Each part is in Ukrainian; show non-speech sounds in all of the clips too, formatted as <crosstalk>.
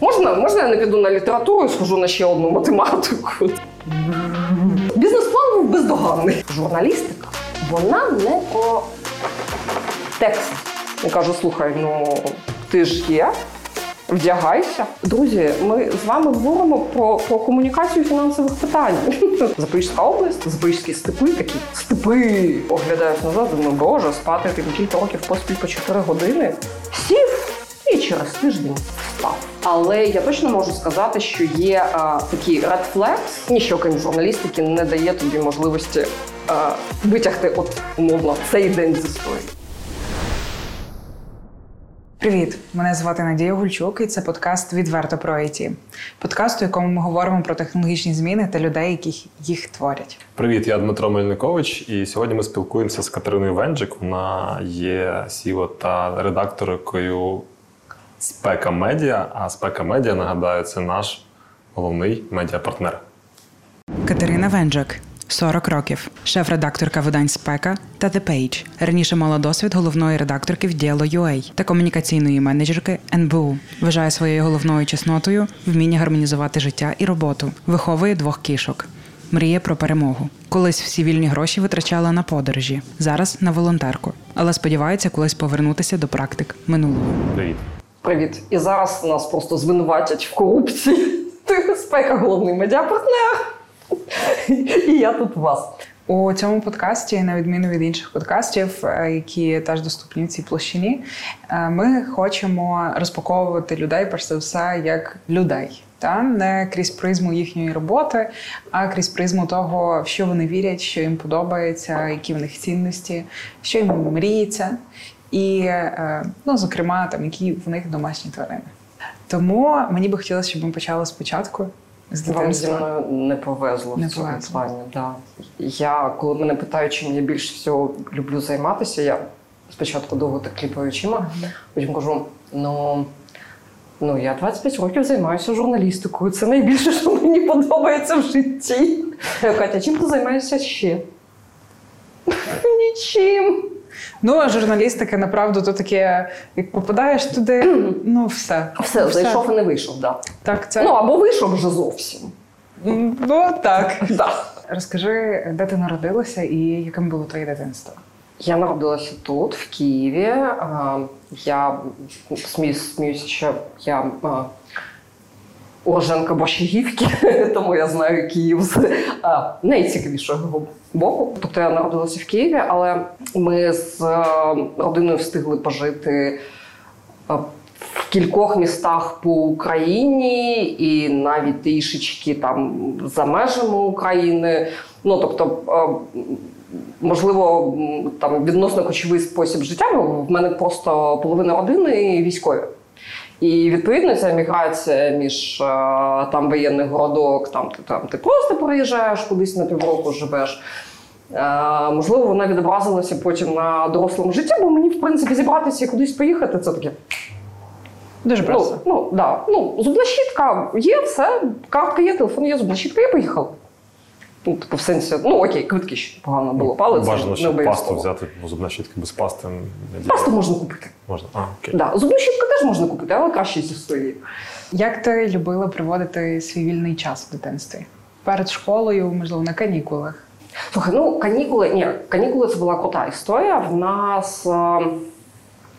Можна, можна я не піду на літературу і схожу на ще одну математику? Бізнес-план був бездоганний. Журналістика, вона не про текст. Я кажу, слухай, ну ти ж є. Вдягайся. Друзі, ми з вами говоримо про, про комунікацію фінансових питань. <laughs> Запорізька область, Запорізькі степи, такі степи. Оглядаюсь назад, думаю, боже, спати тим кілька років поспіль по 4 години. Сів і через тиждень впав. Але я точно можу сказати, що є а, такі red flags. Ніщо крім журналістики не дає тобі можливості а, витягти от умовно цей день з історії. Привіт, мене звати Надія Гульчук, і це подкаст Відверто про IT. Подкаст, у якому ми говоримо про технологічні зміни та людей, які їх творять. Привіт, я Дмитро Мельникович, і сьогодні ми спілкуємося з Катериною Венджик. Вона є CEO та редакторкою Спека Медіа. А Спека Медіа, нагадаю, це наш головний медіапартнер. Катерина Венджак, 40 років, шеф-редакторка видань Спека та The Page. Раніше мала досвід головної редакторки в Діало.ua та комунікаційної менеджерки НБУ. Вважає своєю головною чеснотою вміння гармонізувати життя і роботу. Виховує двох кішок. Мріє про перемогу. Колись всі вільні гроші витрачала на подорожі, зараз на волонтерку. Але сподівається колись повернутися до практик минулого. Привіт. Привіт. І зараз нас просто звинуватять в корупції. Ти спека головний медіапартнер. І я тут у вас. У цьому подкасті, на відміну від інших подкастів, е, які теж доступні в цій площині, е, ми хочемо розпаковувати людей перш за все як людей. Та не крізь призму їхньої роботи, а крізь призму того, в що вони вірять, що їм подобається, які в них цінності, що їм мріється, і, е, ну, зокрема, там які в них домашні тварини. Тому мені би хотілося, щоб ми почали спочатку з Вам зі мною не повезло Не в цьому повезло. плані. Да. Я, коли мене питають, чим я більше всього люблю займатися, я спочатку довго так кліпаю очима, потім кажу: ну. Ну, я 25 років займаюся журналістикою. Це найбільше, що мені подобається в житті. Катя, чим ти займаєшся ще? Нічим. Ну, а журналістика, направду, то таке, як попадаєш туди, <clears throat> ну все. Все, зайшов і не вийшов, да. Так, це Ну або вийшов вже зовсім. Ну так. <laughs> Да. Розкажи, де ти народилася і яким було твоє дитинство? Я народилася тут, в Києві. Я сміюсь, сміюся, що я а, уроженка Борщагівки, <laughs> тому я знаю Київ з найцікавішого боку. Тобто я народилася в Києві, але ми з родиною встигли пожити. В кількох містах по Україні і навіть трішечки там за межами України. Ну тобто, е, можливо, там відносно кочовий спосіб життя, в мене просто половина родини військові. І відповідно ця міграція між е, там воєнних городок, там ти там ти просто приїжджаєш кудись на півроку живеш. Е, можливо, вона відобразилася потім на дорослому житті, бо мені, в принципі, зібратися і кудись поїхати, це таке Дуже Ну, просто. ну, да. ну, зубна щітка є, все, картка є, телефон є, зубна щітка, я поїхала. Ну, типу, в сенсі, ну окей, квитки ще погано було, палець. Бажано, не щоб пасту взяти, бо зубна щітка без пасти не. Пасту можна купити. Можна. А, окей. Да. Зубну щітку теж можна купити, але краще зі своєю. Як ти любила проводити свій вільний час в дитинстві? Перед школою, можливо, на канікулах? Слухай, ну канікули, ні, канікули це була крута історія. В нас е,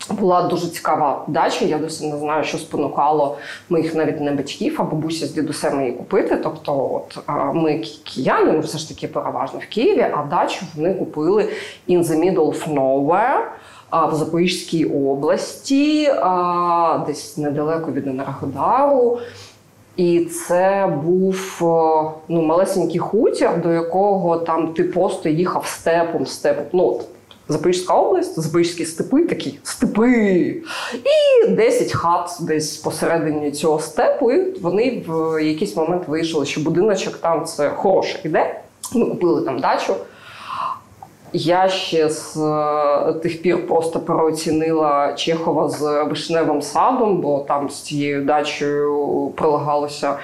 була дуже цікава дача. Я досі не знаю, що спонукало моїх навіть не батьків, а бабуся з дідусем її купити. Тобто, от е, ми ки- кияни, ми все ж таки переважно в Києві, а дачу вони купили in the middle of nowhere. В Запорізькій області, десь недалеко від Енергодару. І це був ну, малесенький хутір, до якого там ти просто їхав степом, степом. Ну, Запорізька область, Запорізькі степи, такі степи. І 10 хат десь посередині цього степу. І вони в якийсь момент вийшли, що будиночок там це хороше іде. Ми купили там дачу. Я ще з е, тих пір просто переоцінила Чехова з вишневим садом, бо там з цією дачею прилагалося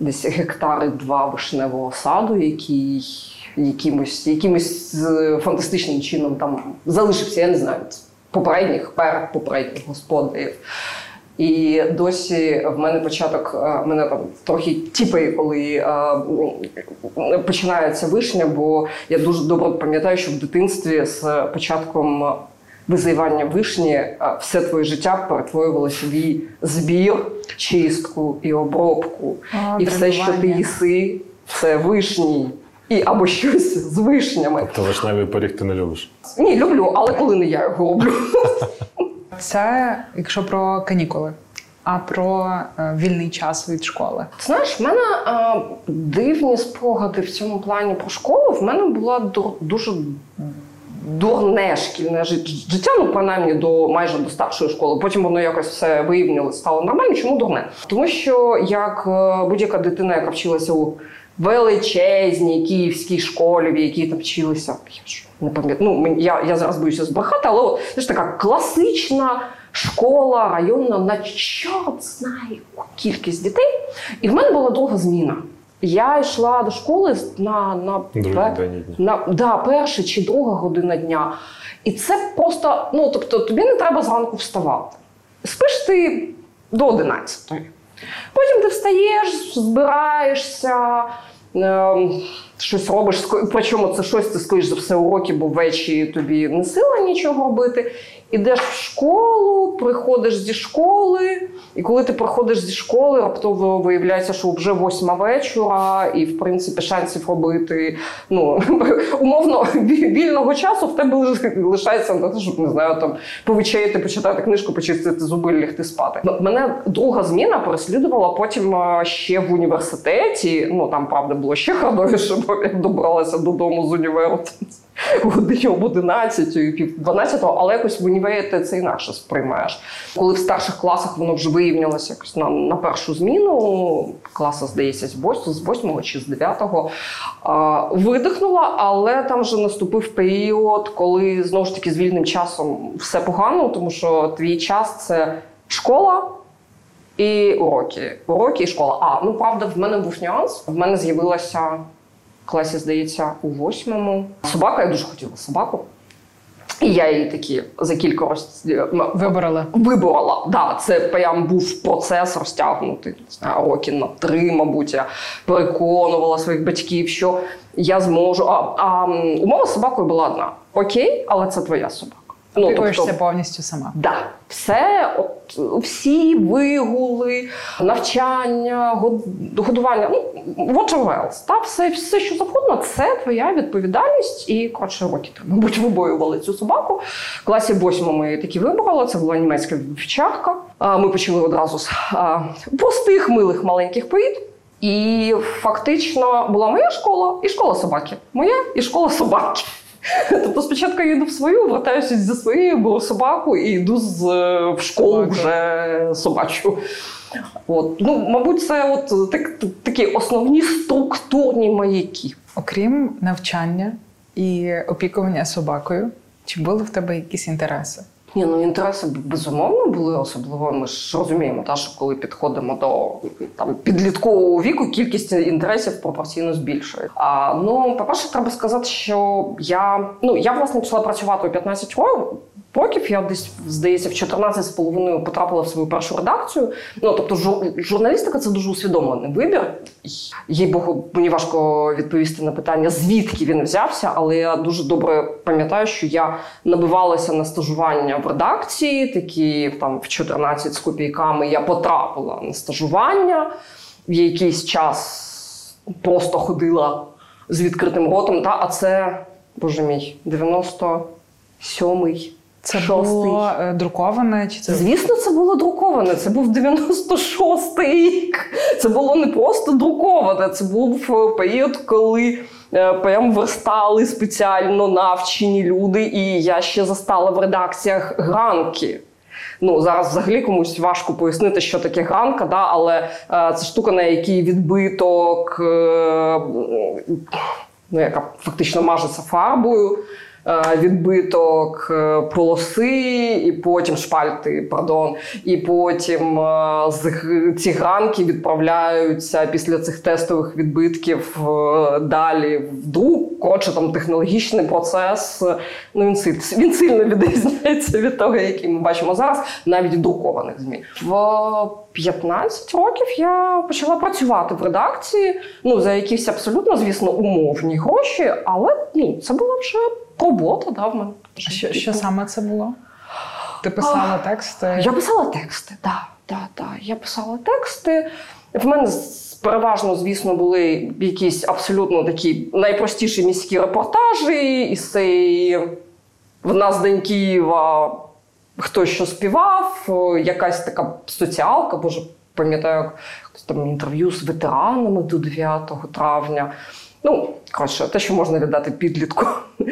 десь гектари два вишневого саду, який якимось, якимось е, фантастичним чином там залишився, я не знаю, попередніх, перед попередніх господарів. І досі в мене початок, е, мене там трохи тіпає, коли е, починається вишня, бо я дуже добре пам'ятаю, що в дитинстві з початком визивання вишні все твоє життя перетворювалося в її збір, чистку і обробку. О, і все, що ти їси, це вишні. І або щось з вишнями. То вишневий пиріг ти не любиш. Ні, люблю, але коли не я його роблю. Це якщо про канікули, а про е, вільний час від школи. Знаєш, в мене е, дивні спогади в цьому плані про школу. В мене була дур- дуже дурне шкільне життя, ну принаймні до майже до старшої школи. Потім воно якось все виявняло, стало нормально. Чому дурне? Тому що як е, будь-яка дитина, яка вчилася у величезній київській школі, в якій там вчилися, я ж не пам'ятаю. Ну я, я зараз боюся збрехати, але це ж така класична. Школа районна на чорт знає кількість дітей. І в мене була довга зміна. Я йшла до школи на, на, Другий пе- день дня. на да, перша чи друга година дня. І це просто, ну тобто, тобі не треба зранку вставати. Спиш ти до 11. Потім ти встаєш, збираєшся, No, щось робиш, причому це щось ти скоріш за все уроки, бо ввечері тобі не сила нічого робити. Ідеш в школу, приходиш зі школи, і коли ти приходиш зі школи, раптово виявляється, що вже восьма вечора, і в принципі шансів робити ну <laughs> умовно вільного часу в тебе лишається на те, щоб не знаю, там повечеряти, почитати книжку, почистити зуби, лягти спати. Мене друга зміна переслідувала потім ще в університеті. Ну там правда було ще <laughs> хардовіше, бо я добралася додому з універу годині об 11, пів 12, але якось в універі ти це інакше сприймаєш. Коли в старших класах воно вже вирівнялося якось на, на першу зміну, класа, здається, з 8, з 8 чи з 9, а, видихнула, але там вже наступив період, коли знову ж таки з вільним часом все погано, тому що твій час це школа. І уроки. Уроки і школа. А, ну правда, в мене був нюанс. В мене з'явилася класі, здається, у восьмому. Собака, я дуже хотіла собаку. І я її такі за кілька років виборола. виборола. Да, це прям був процес розтягнутий роки на три, мабуть. Я переконувала своїх батьків, що я зможу. А, а умова з собакою була одна: окей, але це твоя собака. Ну, Опікуєшся повністю сама. Да, все, от всі вигули, навчання, год- годування, ну whatever else, та все, все, що завгодно, це твоя відповідальність. І коротше роки там, мабуть, вибоювали цю собаку. В класі восьмому ми її таки вибрали. Це була німецька вівчарка. А, Ми почали одразу з простих милих маленьких порід. І фактично була моя школа і школа собаки. Моя і школа собаки. Тобто спочатку я йду в свою, вертаюся зі своєю, беру собаку і йду з, е, в школу вже собачу. От. Ну, мабуть, це от так, такі основні структурні маяки. Окрім навчання і опікування собакою, чи були в тебе якісь інтереси? Ні, ну інтереси безумовно були, особливо ми ж розуміємо, та, що коли підходимо до там, підліткового віку, кількість інтересів пропорційно збільшує. А, ну, по-перше, треба сказати, що я, ну, я власне почала працювати у 15 років. Років я десь здається в 14 з половиною потрапила в свою першу редакцію. Ну тобто, журналістика це дуже усвідомлений вибір. Їй богу, мені важко відповісти на питання, звідки він взявся, але я дуже добре пам'ятаю, що я набивалася на стажування в редакції, такі там в 14 з копійками я потрапила на стажування. В якийсь час просто ходила з відкритим ротом. Та, а це, боже мій, 97-й. Це шостий. було е, друковане, чи це Звісно, це було друковане. Це був 96-й рік. Це було не просто друковане. Це був е, період, коли е, прям верстали спеціально навчені люди, і я ще застала в редакціях гранки. Ну, зараз взагалі комусь важко пояснити, що таке гранка, да, але е, це штука, на якій відбиток, е, ну, яка фактично мажеться фарбою. Е, відбиток е, полоси, і потім шпальти, пардон, і потім е, ці гранки відправляються після цих тестових відбитків далі в друк. Коротше, там технологічний процес. Ну він він сильно відрізняється <laughs> від того, який ми бачимо зараз, навіть друкованих змі. В 15 років я почала працювати в редакції. Ну за якісь абсолютно, звісно, умовні гроші, але ну, це було вже робота, да, в мене. Що, що саме це було? Ти писала тексти? Я писала тексти, так. Да, да, да. Я писала тексти. В мене переважно, звісно, були якісь абсолютно такі найпростіші міські репортажі, із цієї в нас День Києва хтось що співав, якась така соціалка, боже, пам'ятаю, як там інтерв'ю з ветеранами до 9 травня. Ну, коротше, те, що можна віддати підлітку. <laughs>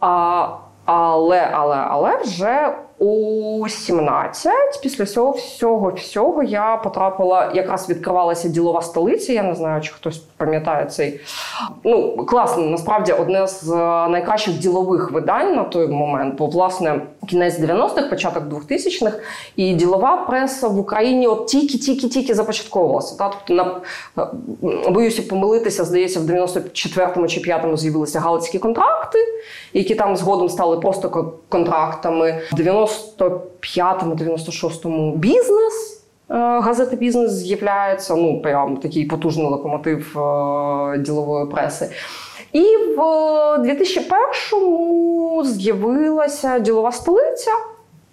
А, Але, але, але вже у 17, після всього всього всього я потрапила, якраз відкривалася ділова столиця. Я не знаю, чи хтось пам'ятає цей. Ну, класно, насправді одне з е, найкращих ділових видань на той момент, бо власне кінець 90-х, початок 2000-х, і ділова преса в Україні от тільки-тільки-тільки започатковувалася. Та? Тобто, на е, боюся помилитися, здається, в 94-му чи 5-му з'явилися галицькі контракти, які там згодом стали просто контрактами. 90 95-96 бізнес. Е, Газета Бізнес з'являється, ну прям такий потужний локомотив е, ділової преси. І в 2001-му з'явилася ділова столиця.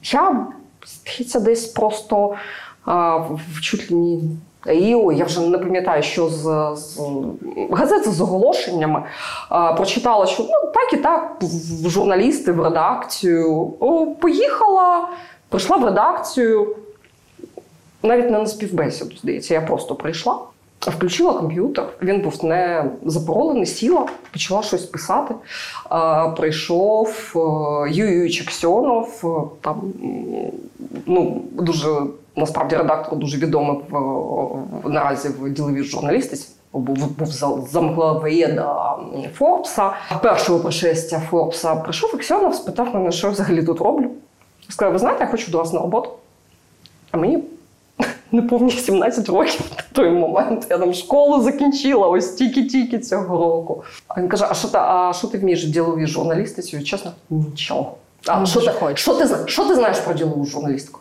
Я здається, десь просто е, в чуть ли ні Ріо, я вже не пам'ятаю, що з, з газети з оголошеннями а, прочитала, що ну так і так, в журналісти в редакцію. О, поїхала, прийшла в редакцію, навіть не на співбесіду, здається, я просто прийшла. Включила комп'ютер, він був не запоролений, сіла, почала щось писати. А, Прийшов е, Юрій Чексьонов, е, там ну, дуже насправді редактор дуже відомий в, в наразі в діловій журналістиці. Був був замглаведа Форбса, першого пришестя Форбса. Прийшов Ексьонов, спитав мене, що я взагалі тут роблю. Сказав, ви знаєте, я хочу до вас на роботу. А мені <laughs> неповні 17 років на той момент. Я там школу закінчила ось тільки-тільки цього року. А він каже: А що ти, а що ти вмієш в діловій журналістиці? Чесно, нічого. А що ти, що, ти, що ти знаєш про ділову журналістику?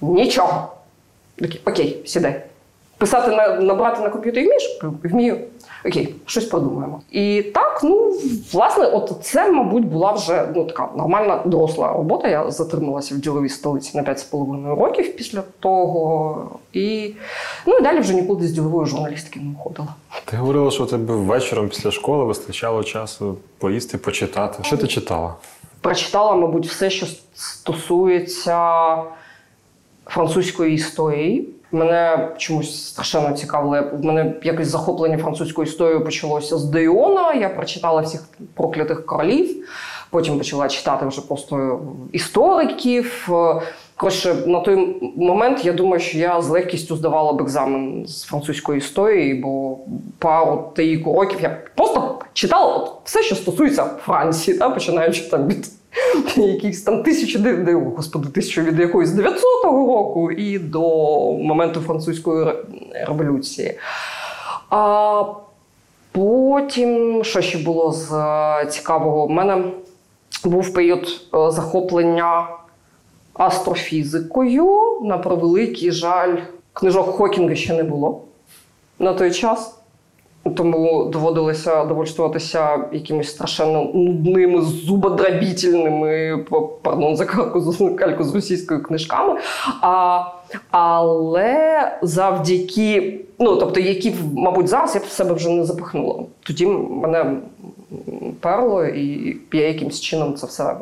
Нічого. Такий, Окей, сідай. Писати на набрати на комп'ютері вмієш? Вмію. Окей, щось подумаємо. І так, ну власне, от це, мабуть, була вже ну така нормальна доросла робота. Я затрималася в діловій столиці на 5,5 років після того. І ну і далі вже нікуди з ділової журналістики не виходила. Ти говорила, що у тебе вечором після школи вистачало часу поїсти, почитати. Що ти читала? Прочитала, мабуть, все, що стосується французької історії. Мене чомусь страшенно цікавило. В мене якесь захоплення французькою історією почалося з Дейона. Я прочитала всіх проклятих королів. Потім почала читати вже просто істориків. Коротше, на той момент я думаю, що я з легкістю здавала б екзамен з французької історії, бо пару та уроків я просто читала все, що стосується Франції, та, починаючи там від якихось там тисячі господи, тисячу від якоїсь 900-го року і до моменту французької революції. А потім, що ще було з е, цікавого, У мене був період е, захоплення астрофізикою. На превеликий жаль, книжок Хокінга ще не було на той час. Тому доводилося довольствуватися якимись страшенно нудними, зубодробітельними, пардон, за кальку з російською книжками. А, Але завдяки, ну тобто, які, мабуть, зараз я б себе вже не запихнула. Тоді мене перло, і я якимось чином це все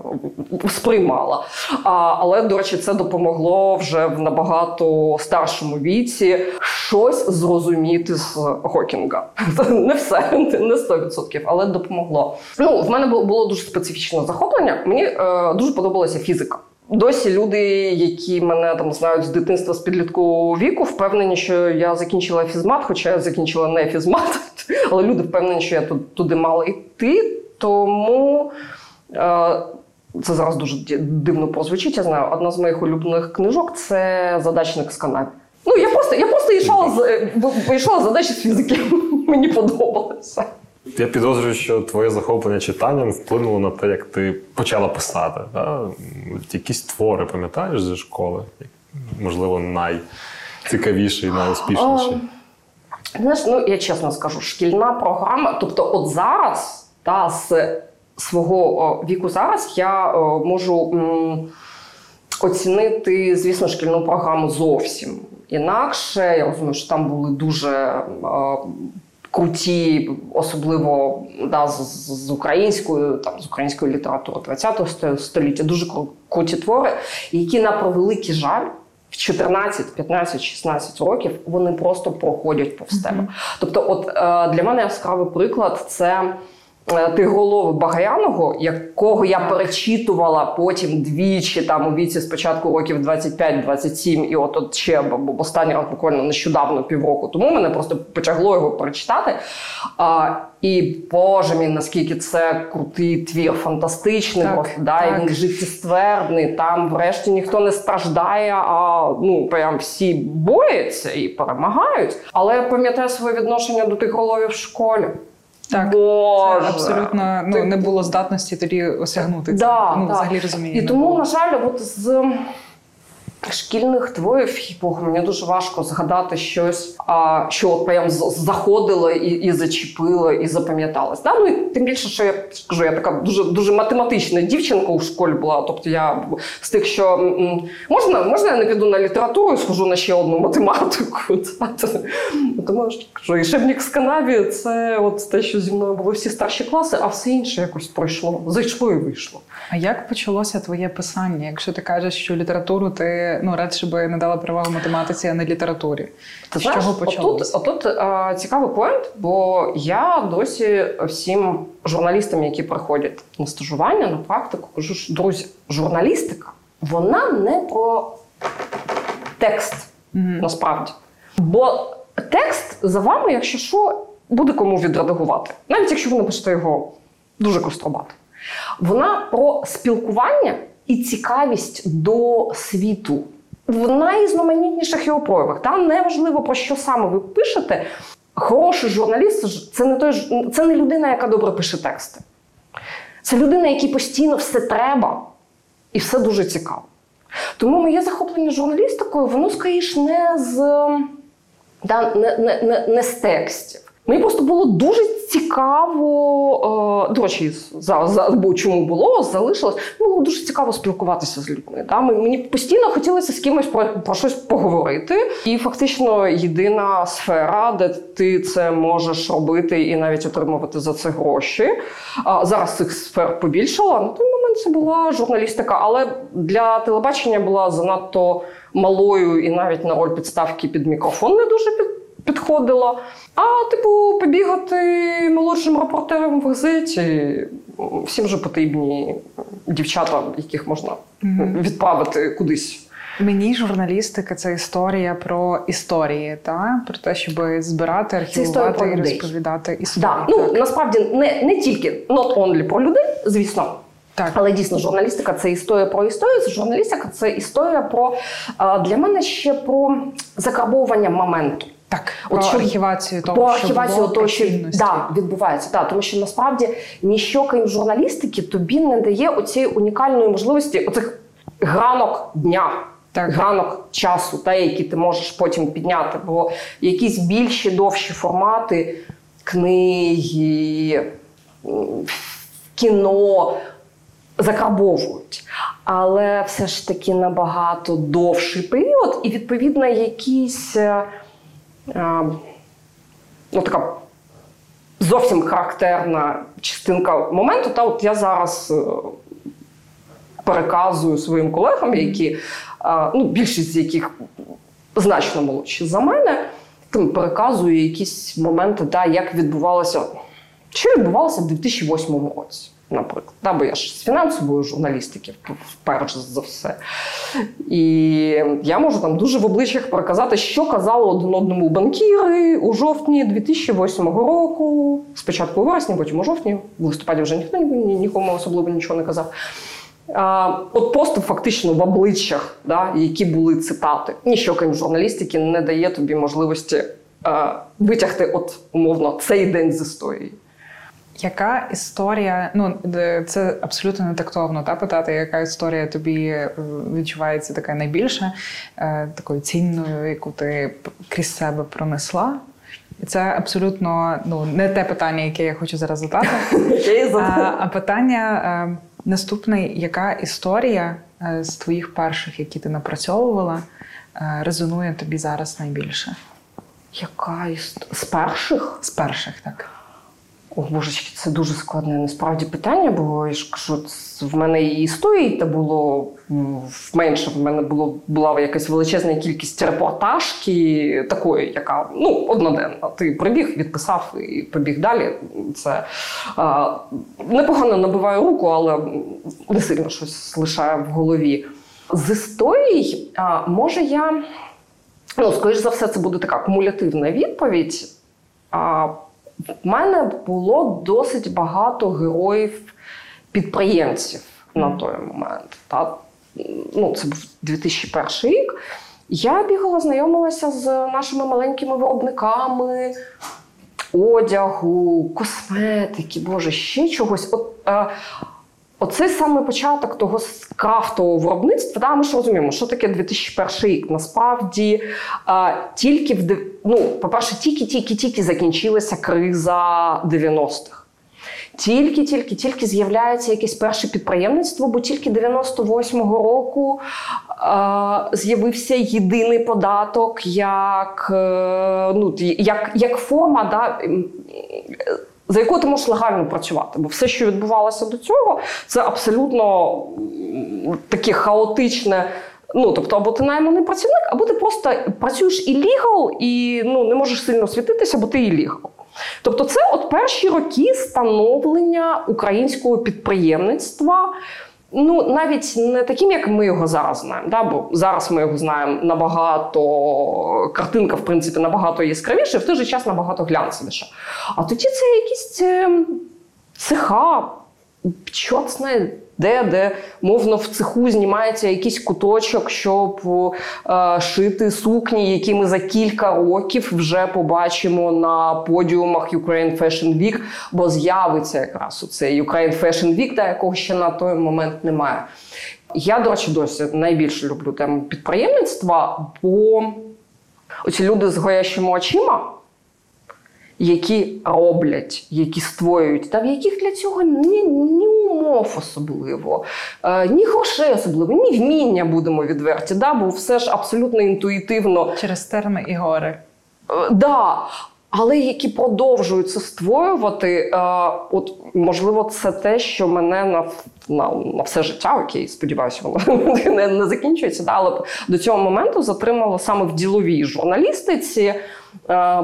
сприймала. А, Але, до речі, це допомогло вже в набагато старшому віці щось зрозуміти з Гокінга. <laughs> Не все, не 100%, але допомогло. Ну, В мене було дуже специфічне захоплення. Мені е, дуже подобалася фізика. Досі люди, які мене там знають з дитинства з підліткового віку, впевнені, що я закінчила фізмат, хоча я закінчила не фізмат, <laughs> але люди впевнені, що я туди мала йти. Тому Е, це зараз дуже дивно прозвучить. Я знаю, одна з моїх улюблених книжок це задачник з Канаді. Ну, я просто я просто йшла з вийшла задачі з фізики. <laughs> Мені подобалося. Я підозрюю, що твоє захоплення читанням вплинуло на те, як ти почала писати. Да? Якісь твори пам'ятаєш зі школи? Можливо, найцікавіший, найуспішніший. Знаєш, ну я чесно скажу, шкільна програма, тобто, от зараз, та з свого віку зараз я можу оцінити, звісно, шкільну програму зовсім інакше. Я розумію, що там були дуже. Круті, особливо да, з, з українською, там з української літератури ХХ століття, дуже круті твори, які на превеликий жаль в 14, 15, 16 років вони просто проходять повз тебе. Mm-hmm. Тобто, от е, для мене яскравий приклад це. Е, Тигролова Багаяного, якого я перечитувала потім двічі там у віці спочатку років 25-27, і от от ще останній раз буквально нещодавно півроку тому мене просто потягло його перечитати. А, І Боже мій, наскільки це крутий твір, фантастичний, так, просто, да, так. і він життєствердний. Там, врешті, ніхто не страждає, а ну прям всі бояться і перемагають. Але я пам'ятаю своє відношення до тигроловів в школі. Так, Боже. це абсолютно ну, не було здатності тоді осягнути це. Да, ну, так. взагалі розумію. І тому, на жаль, от з шкільних творів Бог, мені дуже важко згадати щось, а, що от прям заходило і і зачепило, і запам'яталось. Да? Ну і тим більше, що я скажу, я така дуже дуже математична дівчинка у школі була. Тобто я з тих, що можна, можна я не піду на літературу і схожу на ще одну математику. <laughs> Тому що і шебнік з канаві це от те, що зі мною було всі старші класи, а все інше якось пройшло. Зайшло і вийшло. А як почалося твоє писання? Якщо ти кажеш, що літературу ти ну радше би не дала перевагу математиці, а не літературі. Ти З знаєш, чого почалося? Отут, отут а, цікавий поінт, бо я досі всім журналістам, які приходять на стажування, на практику, кажу, що друзі, журналістика вона не про текст mm-hmm. насправді. Бо текст за вами, якщо що, буде кому відредагувати, навіть якщо ви напишете його дуже кострубато. Вона про спілкування і цікавість до світу в найрізноманітніших його проявах. Там не важливо, про що саме ви пишете. Хороший журналіст це не той це не людина, яка добре пише тексти. Це людина, якій постійно все треба і все дуже цікаво. Тому моє захоплення журналістикою, воно скоріш не з да, не, не, не, не з текстів. Мені просто було дуже цікаво, е, до речі, зараз бо чому було, залишилось. Було дуже цікаво спілкуватися з людьми. Да? Мені постійно хотілося з кимось про, про щось поговорити. І фактично єдина сфера, де ти це можеш робити і навіть отримувати за це гроші. А Зараз цих сфер побільшало. На той момент це була журналістика, але для телебачення була занадто малою і навіть на роль підставки під мікрофон не дуже під підходила. А, типу, побігати молодшим репортером в газеті. Всім же потрібні дівчата, яких можна відправити кудись. Мені журналістика це історія про історії, та про те, щоб збирати, архівувати і розповідати історії. Да. Ну насправді не не тільки not only про людей, звісно. Так. Але дійсно журналістика це історія про історію. Це журналістика це історія про для мене ще про закарбовування моменту. Так, про що, архівацію того, про архівацію що того, що да, відбувається. Так, тому що насправді ніщо крім журналістики тобі не дає оцієї унікальної можливості оцих гранок дня. Так. Гранок часу, та, які ти можеш потім підняти, бо якісь більші довші формати книги, кіно закарбовують. Але все ж таки набагато довший період, і відповідно якісь е, ну, така зовсім характерна частинка моменту. Та от я зараз е, переказую своїм колегам, які ну, більшість з яких значно молодші за мене, переказую якісь моменти, та, як відбувалося, що відбувалося в 2008 році. Наприклад. Да, бо я ж з фінансової журналістики, перш за все. І я можу там дуже в обличчях переказати, що казали один одному банкіри у жовтні 2008 року, спочатку у вересні, потім у жовтні, в листопаді вже ніхто нікому особливо нічого не казав. А, От просто фактично в обличчях, да, які були цитати. Ніщо крім журналістики не дає тобі можливості а, витягти, от умовно, цей день з історії. Яка історія, ну це абсолютно не тактовно та питати, яка історія тобі е, відчувається така найбільше, е, такою цінною, яку ти крізь себе пронесла? Це абсолютно ну, не те питання, яке я хочу зараз задати. <laughs> А, а питання е, наступне: яка історія з твоїх перших, які ти напрацьовувала, резонує тобі зараз найбільше? Яка історія? З перших? З перших, так. О, божечки, це дуже складне насправді питання, бо я ж кажу, в мене і історії та було менше. В мене було була якась величезна кількість репортажки такої, яка ну одноденна. Ти прибіг, відписав і побіг далі. Це а, непогано набиває руку, але не сильно щось лишає в голові. З історій, а, може я, ну, скоріш за все, це буде така кумулятивна відповідь. А, в мене було досить багато героїв-підприємців на той момент. Та? Ну, Це був 2001 рік. Я бігала, знайомилася з нашими маленькими виробниками одягу, косметики, боже, ще чогось. От, е, Оцей саме початок того крафтового виробництва, да, ми ж розуміємо, що таке 2001 рік. Насправді а, тільки в ну, по-перше, тільки-тільки-тільки закінчилася криза 90-х. Тільки-тільки тільки з'являється якесь перше підприємництво, бо тільки 98-го року а, з'явився єдиний податок як е, ну, як, як форма. да, за якою ти можеш легально працювати. Бо все, що відбувалося до цього, це абсолютно таке хаотичне. Ну, тобто, або ти найманий працівник, або ти просто працюєш і лігал, і ну, не можеш сильно світитися, бо ти і лігал. Тобто, це от перші роки становлення українського підприємництва ну навіть не таким, як ми його зараз знаємо. Да? Бо зараз ми його знаємо набагато картинка, в принципі, набагато яскравіша, в той же час набагато глянцевіша. А тоді це якісь ем, цеха, чорт знає де, де мовно в цеху знімається якийсь куточок, щоб е, шити сукні, які ми за кілька років вже побачимо на подіумах Ukraine Fashion Week, бо з'явиться якраз у цей Ukraine Fashion Week, та якого ще на той момент немає. Я, до речі, досі найбільше люблю тему підприємництва, бо оці люди з гоящими очима які роблять, які створюють, та в яких для цього ні, ні умов особливо, е, ні грошей особливо, ні вміння будемо відверті. Да? Бо все ж абсолютно інтуїтивно через терми і гори. Е, да. Але які продовжують це створювати, е, от можливо, це те, що мене на на, на все життя, окей, сподіваюся, воно <laughs> не, не закінчується. Да, але до цього моменту затримало саме в діловій журналістиці.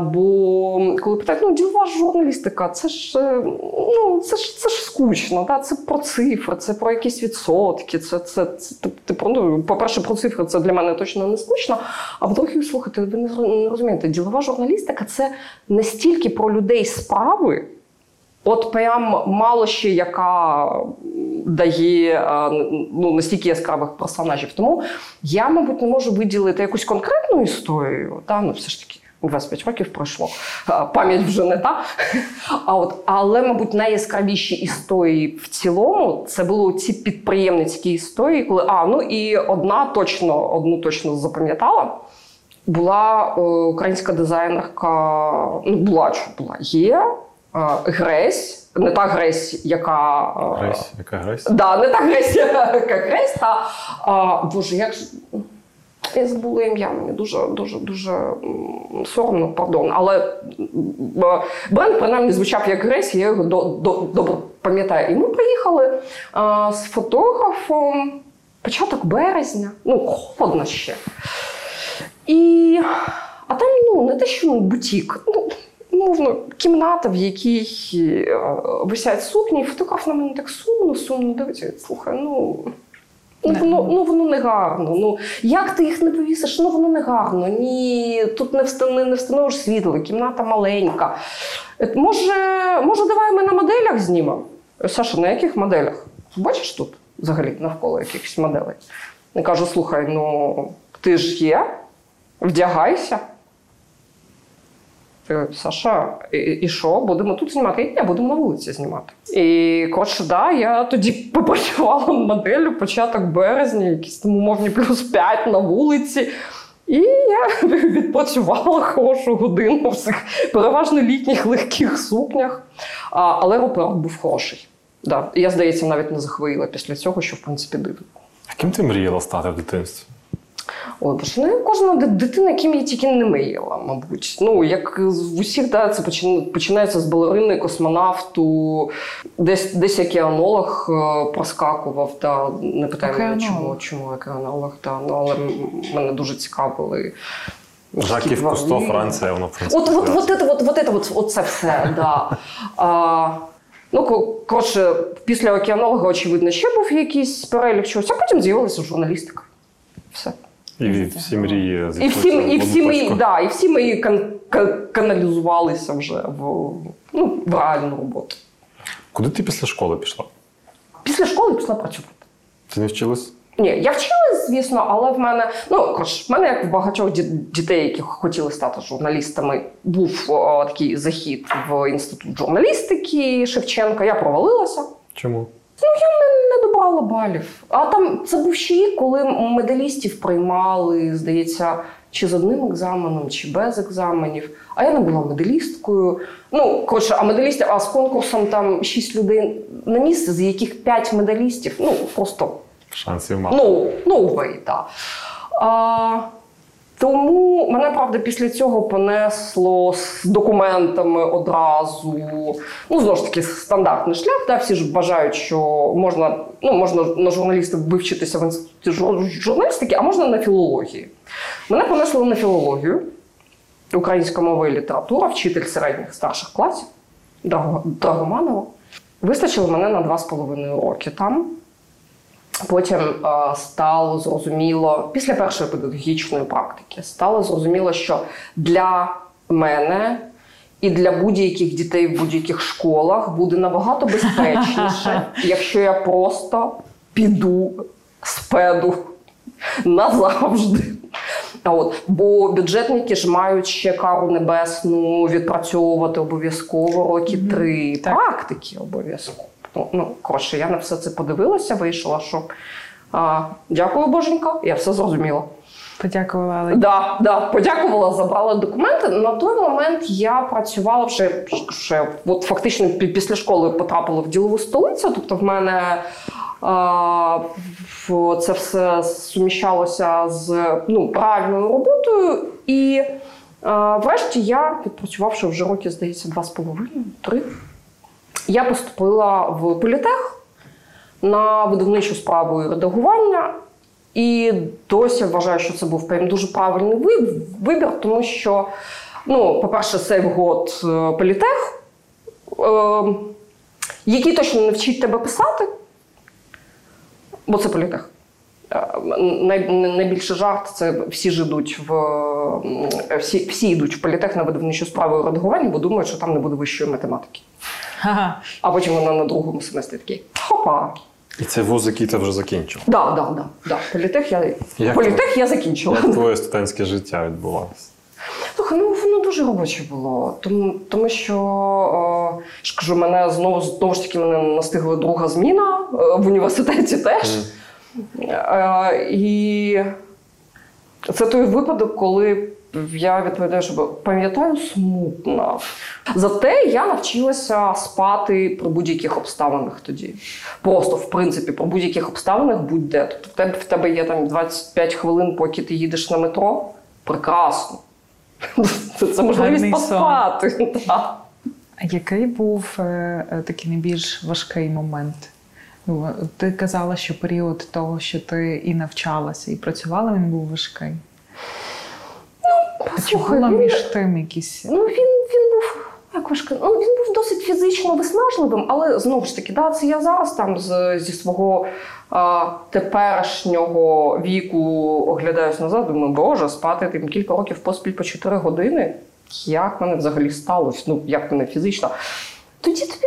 Бо коли питають, ну ділова журналістика, це ж е, ну це ж це ж скучно. Да? Це про цифри, це про якісь відсотки. Це це, це типу, ну, по-перше, про цифри це для мене точно не скучно. А по-друге, слухайте, ви не розумієте, ділова журналістика це не стільки про людей справи. От прям мало ще яка дає е, ну, настільки яскравих персонажів. Тому я, мабуть, не можу виділити якусь конкретну історію. Та? Ну, все ж таки, 25 років пройшло. Пам'ять вже не та. А от, Але, мабуть, найяскравіші історії в цілому це були ці підприємницькі історії, коли а ну і одна точно одну точно запам'ятала. Була е, українська дизайнерка, ну була що була, є е, Гресь, не та Гресь, яка е, Гресь, яка Гресь? Да, не та Гресь, <laughs> яка Гресь, та а, Боже, як ж. Я забула ім'я, мені дуже дуже дуже соромно, пардон. Але бренд принаймні звучав як Грейс, я його до, до, добре пам'ятаю. І ми приїхали а, з фотографом початок березня, ну, холодно ще. І, А там ну, не те, що бутік. Ну, умовно, кімната, в якій е, висять сукні, і фотограф на мене так сумно, сумно дивиться. Слухай, ну. Ну воно, ну воно не гарно. Ну як ти їх не повісиш? Ну воно не гарно. Ні, тут не встани, не встановиш світло, кімната маленька. Е, Може, може, давай ми на моделях знімемо? Саша, на яких моделях? Бачиш тут взагалі навколо якихось моделей? Я кажу: слухай, ну ти ж є, вдягайся. Е, Саша, і, що, будемо тут знімати? І ні, будемо на вулиці знімати. І коротше, да, я тоді <laughs> попрацювала моделлю початок березня, якісь там умовні плюс 5 на вулиці. І я <laughs> відпрацювала хорошу годину в цих переважно літніх легких сукнях. А, але репорт був хороший. Да. Я, здається, навіть не захворіла після цього, що в принципі дивно. А ким ти мріяла стати в дитинстві? Ой, ну кожна дитина, яким я тільки не мріяла, мабуть. Ну, як в усіх, да, це починається з балерини, космонавту, десь, десь океанолог е, проскакував. Да. Не питай мене, чому, чому океанолог, да. ну, але мене дуже цікавили. Жаків Кусто. Франція, воно в принципі. От, от, от, это, от, от, от, от це все, да. А, ну, коротше, після океанолога, очевидно, ще був якийсь перелік чогось, а потім з'явилася журналістика. Все. І всі мрії І всі, і всі, мої, да, і всі мої кан, ка- каналізувалися вже в, ну, в реальну роботу. Куди ти після школи пішла? Після школи пішла працювати. Ти не вчилась? Ні, я вчилась, звісно, але в мене, ну коротше, в мене, як в багатьох дітей, які хотіли стати журналістами, був о, такий захід в інститут журналістики Шевченка. Я провалилася. Чому? Не добрала балів. А там це був ще рік, коли медалістів приймали, здається, чи з одним екзаменом, чи без екзаменів. А я не була медалісткою. Ну, коротше, а медалістів, а з конкурсом там шість людей на місце, з яких п'ять медалістів. Ну, просто Шансів мало. Ну, no way, так. А, тому мене, правда, після цього понесло з документами одразу. Ну, знову ж таки, стандартний шлях. Да? Всі ж вважають, що можна, ну, можна на журналістів вивчитися в інституті журналістики, а можна на філології. Мене понесло на філологію, українська мова і література, вчитель середніх старших класів Драгоманова. Вистачило мене на два з половиною роки там. Потім е, стало зрозуміло, після першої педагогічної практики, стало зрозуміло, що для мене і для будь-яких дітей в будь-яких школах буде набагато безпечніше, <laughs> якщо я просто піду з педу назавжди. А От, бо бюджетники ж мають ще кару небесну відпрацьовувати обов'язково роки три Так. практики обов'язково. Ну, ну, коротше, я на все це подивилася, вийшла, що а, дякую, боженька, я все зрозуміла. Подякувала, але Да, да, подякувала, забрала документи. На той момент я працювала вже, вже от фактично після школи потрапила в ділову столицю. Тобто, в мене а, це все суміщалося з ну, правильною роботою. І а, врешті я, відпрацювавши вже роки, здається, два з половиною, три, я поступила в політех на видавничу справу і редагування. І досі вважаю, що це був прям дуже правильний вибір, тому що, ну, по-перше, це год е, політех, е, який точно не вчить тебе писати, бо це політех. Е, най- Найбільший жарт це всі ж ідуть в м, всі, всі йдуть в політех на видавничу справу і редагування, бо думають, що там не буде вищої математики. Ага. А потім вона на другому семестрі такий хопа. І це вуз, який ти вже закінчив. Да, да, да, да. Політех я, Як політех я закінчила. Як твоє студентське життя відбувалося? Слухай, ну воно дуже робоче було. Тому, тому що е, ж кажу, мене знову знову ж таки мене настигла друга зміна е, в університеті теж. Е, і це той випадок, коли я відповідаю, що пам'ятаю смутно. Зате я навчилася спати при будь-яких обставинах тоді. Просто, в принципі, при будь-яких обставинах будь-де. Тобто в тебе, в тебе є там 25 хвилин, поки ти їдеш на метро. Прекрасно. Це, це можливість поспати. А який був е, е, такий найбільш важкий момент? Ну, ти казала, що період того, що ти і навчалася, і працювала, він був важкий. А чи було між тим якісь Ну, він, він був. так важко. Ну, він був досить фізично виснажливим, але знову ж таки, да, це я зараз там з, зі свого а, теперішнього віку оглядаюсь назад, думаю, боже, спати тим кілька років поспіль по 4 години. Як мене взагалі сталося? Ну, як мене фізично? Тоді тобі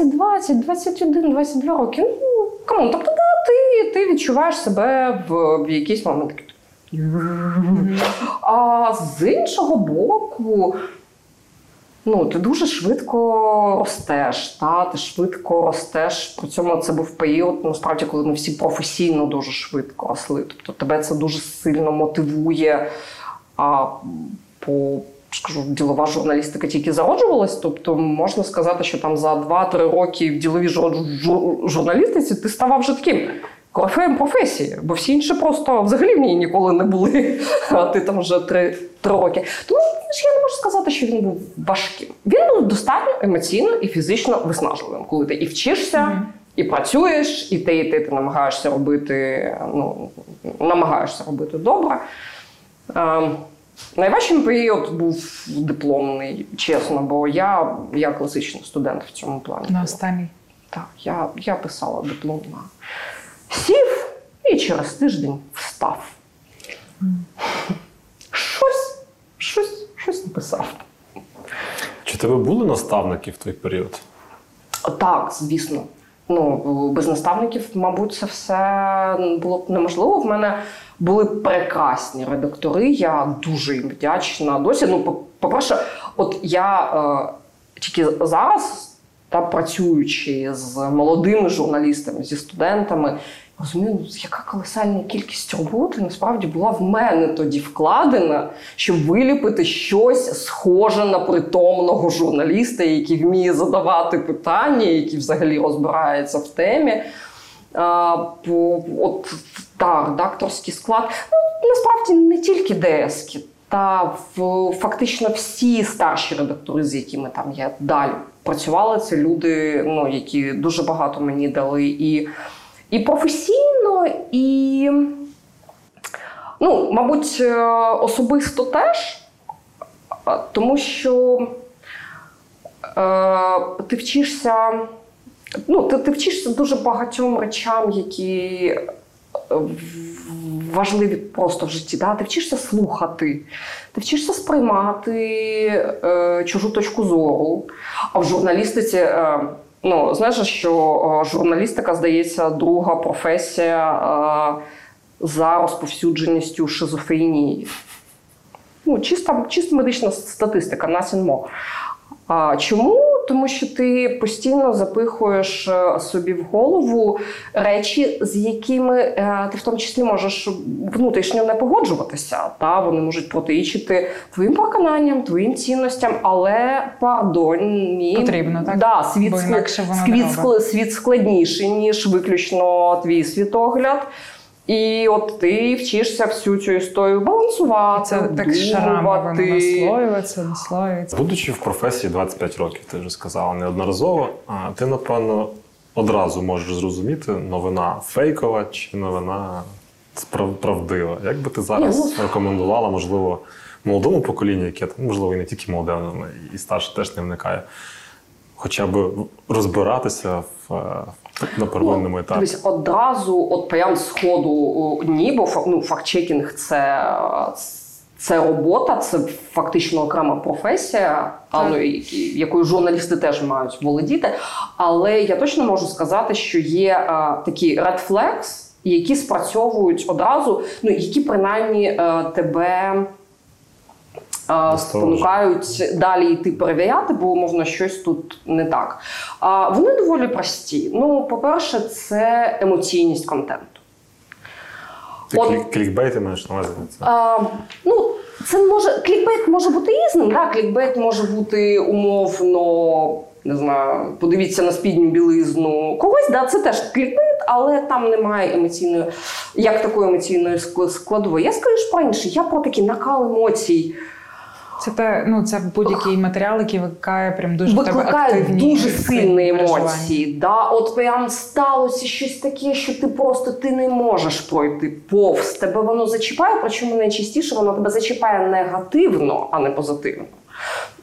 19, 20, 21, 22 роки. Ну, камон, тобто, да, ти, ти відчуваєш себе в, в якийсь момент. А з іншого боку, ну, ти дуже швидко ростеш, та? ти швидко ростеш. При цьому це був період, насправді, коли ми всі професійно дуже швидко росли. Тобто тебе це дуже сильно мотивує. А по скажу, ділова журналістика тільки зароджувалась. Тобто можна сказати, що там за 2-3 роки в діловій жур- жур- журналістиці ти ставав вже таким корифеєм професії, бо всі інші просто взагалі в ній ніколи не були. <laughs> А ти там вже 3, 3 роки. Тому я не можу сказати, що він був важким. Він був достатньо емоційно і фізично виснажливим, коли ти і вчишся. І працюєш, і ти, і ти, ти намагаєшся робити, ну, намагаєшся робити добре. Найважчим період був дипломний, чесно, бо я, я класичний студент в цьому плані. На останній. Так, я, я писала диплом на сів і через тиждень встав. Щось, щось, щось написав. Чи тебе були наставники в той період? Так, звісно. Ну, без наставників, мабуть, це все було б неможливо. В мене були прекрасні редактори. Я дуже їм вдячна. Досі, ну, по- по-перше, от я е, тільки зараз, та працюючи з молодими журналістами, зі студентами, розумію, яка колосальна кількість роботи насправді була в мене тоді вкладена, щоб виліпити щось схоже на притомного журналіста, який вміє задавати питання, який взагалі розбирається в темі. А, по, от та редакторський склад. Ну, насправді не тільки ДСК, та в, фактично всі старші редактори, з якими там я далі працювала, це люди, ну, які дуже багато мені дали і, і професійно, і, ну, мабуть, е, особисто теж, тому що е, ти вчишся. Ну, ти, ти вчишся дуже багатьом речам, які важливі просто в житті. Да? Ти вчишся слухати, ти вчишся сприймати е, чужу точку зору. А в журналістиці, е, ну, знаєш, що е, журналістика, здається, друга професія е, за розповсюдженістю шизофренії. Ну, чиста, чисто медична статистика, nothing more. А чому? Тому що ти постійно запихуєш е, собі в голову речі, з якими е, ти в тому числі можеш внутрішньо не погоджуватися. Та вони можуть протирічити твоїм переконанням, твоїм цінностям, але пардон, ні. Потрібно, так? Да, світ, Бо ск- світ, робить. світ складніший, ніж виключно твій світогляд. І от ти вчишся всю цю історію балансувати. Це так шарами наслоюється, наслоюється. Будучи в професії 25 років, ти вже сказала неодноразово, а ти, напевно, одразу можеш зрозуміти, новина фейкова чи новина справ- правдива. Як би ти зараз Ні, ну- рекомендувала, можливо, молодому поколінню, яке можливо і не тільки молоде, але і старше теж не вникає, хоча б розбиратися в, на первинному етапі? Дивись, одразу, от прям з ходу ні, бо ну, фактчекінг це, це робота, це фактично окрема професія, а, ну, якою журналісти теж мають володіти. Але я точно можу сказати, що є а, такі red flags, які спрацьовують одразу, ну які принаймні е, тебе. Спонукають далі йти перевіряти, бо умовно щось тут не так. А вони доволі прості. Ну, по-перше, це емоційність контенту. Ти от- клік, клікбейт маєш на увазі? А, ну, це може клікбейт може бути різним. Да? Клікбейт може бути умовно. Не знаю, подивіться на спідню білизну когось, да, це теж клікбейт, але там немає емоційної, як такої емоційної ск- складової. Я скажу про інше, я про такий накал емоцій. Це те, ну це будь-який матеріал, який викликає прям дуже в тебе активні дуже сильні емоції. Да? От прям сталося щось таке, що ти просто ти не можеш пройти повз. Тебе воно зачіпає, причому найчастіше воно тебе зачіпає негативно, а не позитивно.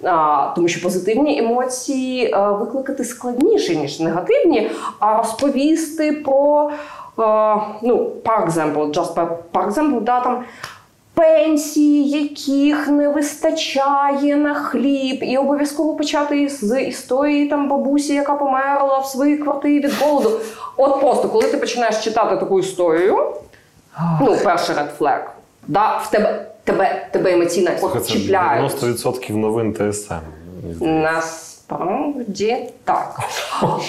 А, тому що позитивні емоції а, викликати складніше, ніж негативні, а розповісти про, а, ну, par example, just par, par example, да, там, пенсії, яких не вистачає на хліб, і обов'язково почати з історії там бабусі, яка померла в своїй квартирі від голоду. От просто, коли ти починаєш читати таку історію, ну, перший flag, да, в тебе, тебе, тебе емоційно от 90% новин ТСМ. Насправді так.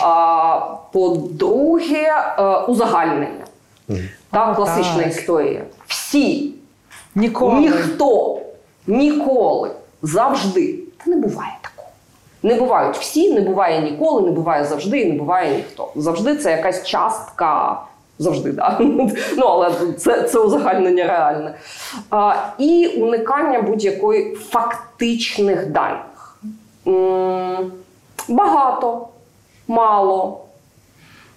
А, по-друге, е, узагальнення. Так, класична історія. Всі, Ніколи. ніхто, ніколи, завжди. Та не буває такого. Не бувають всі, не буває ніколи, не буває завжди, і не буває ніхто. Завжди це якась частка. Завжди, да. <laughs> Ну, але це, це узагальнення реальне. А, і уникання будь-якої фактичних даних. М, Багато, мало.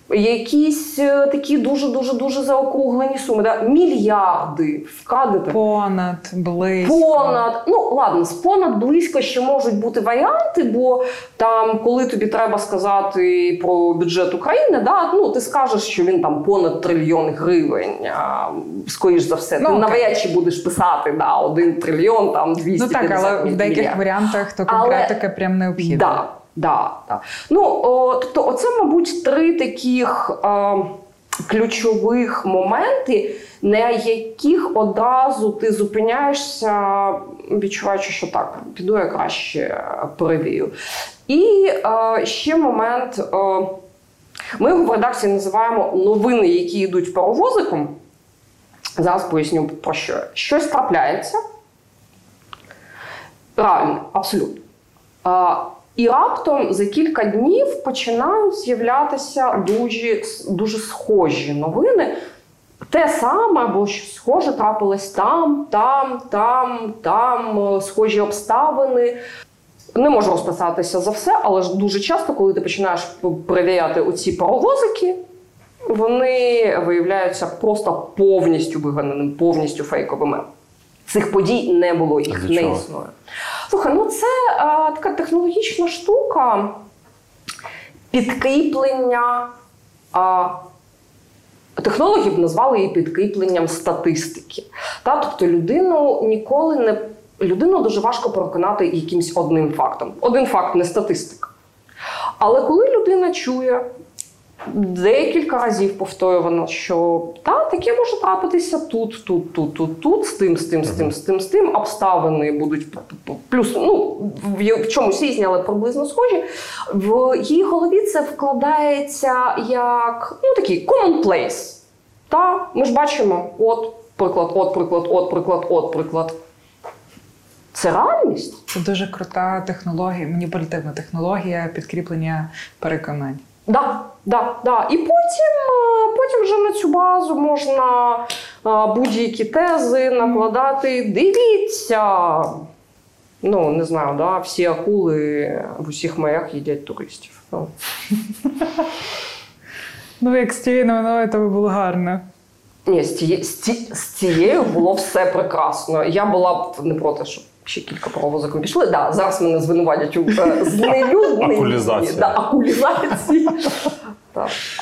Якісь е, такі дуже дуже дуже заокруглені суми. Да? Мільярди вкрадете. Понад, близько. Понад, ну ладно, з понад близько ще можуть бути варіанти, бо там, коли тобі треба сказати про бюджет України, да, ну ти скажеш, що він там понад трильйон гривень. А, скоріш за все, Ну, ти навряд чи будеш писати да, один трильйон, там 250 Ну так, але в деяких варіантах то Але- прям необхідна. Да, да, да. Ну, тобто, оце, мабуть, три таких е, ключових моменти, на яких одразу ти зупиняєшся, відчуваючи, що так, піду я краще перевію. І е, ще момент. Е, ми його в редакції називаємо новини, які йдуть паровозиком. Зараз поясню про що. Щось трапляється. Правильно, абсолютно. І раптом за кілька днів починають з'являтися дуже, дуже схожі новини. Те саме або щось схоже трапилось там, там, там, там, е, схожі обставини. Не можу розписатися за все, але ж дуже часто, коли ти починаєш перевіряти оці паровозики, вони виявляються просто повністю виганеними, повністю фейковими. Цих подій не було, їх не існує. Слухай, ну це а, така технологічна штука підкріплення. А, технологи б назвали її підкріпленням статистики. Та? Тобто людину ніколи не людину дуже важко переконати якимось одним фактом. Один факт не статистика. Але коли людина чує декілька разів повторювано, що та, таке може трапитися тут, тут, тут, тут, тут, з тим, з тим, з тим, з тим, з тим. Обставини будуть плюс, ну, в, чомусь різні, але приблизно схожі. В її голові це вкладається як ну, такий commonplace. Та, ми ж бачимо, от приклад, от приклад, от приклад, от приклад. Це реальність. Це дуже крута технологія, маніпулятивна технологія підкріплення переконань. Да, да, да. І потім, е, потім вже на цю базу можна е, будь-які тези накладати. Дивіться. Ну, не знаю, да, всі акули в усіх маях їдять туристів. Ну. <laughs> Ну, як з цією новиною, то було гарно. Ні, з, цією було все прекрасно. Я була б не проти, щоб ще кілька паровозиком пішли. Да, зараз мене звинуватять у е, знелюдненні. <laughs> Акулізації.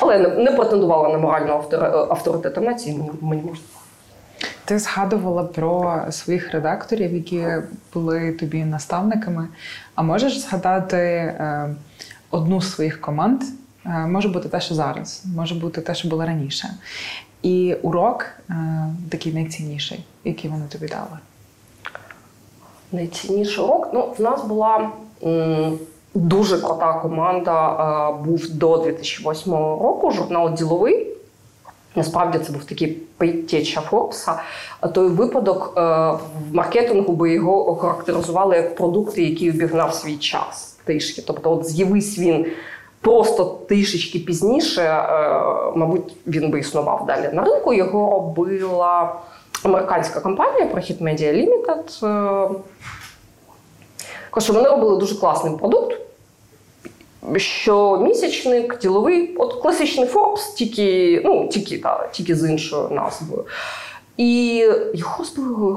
Але не, не претендувала на моральну автори- авторитет нації, мені, мені можна. Ти згадувала про своїх редакторів, які були тобі наставниками. А можеш згадати е, одну з своїх команд? Е, може бути те, що зараз, може бути те, що було раніше. І урок е, такий найцінніший, який вони тобі дали. Найцінніший урок. Ну, в нас була м, дуже крута команда. е, був до 2008 року журнал Діловий. Насправді це був такий предтеча Форбса. А той випадок е, в маркетингу би його охарактеризували як продукти, які обігнав свій час трішки. Тобто, от з'явись він просто трішечки пізніше, е, мабуть, він би існував далі на ринку. Його робила американська компанія Prохід Media Limited. Е, вони робили дуже класний продукт. Щомісячник, діловий, от класичний Forbes, тільки, ну, тільки, та, тільки з іншою назвою. І його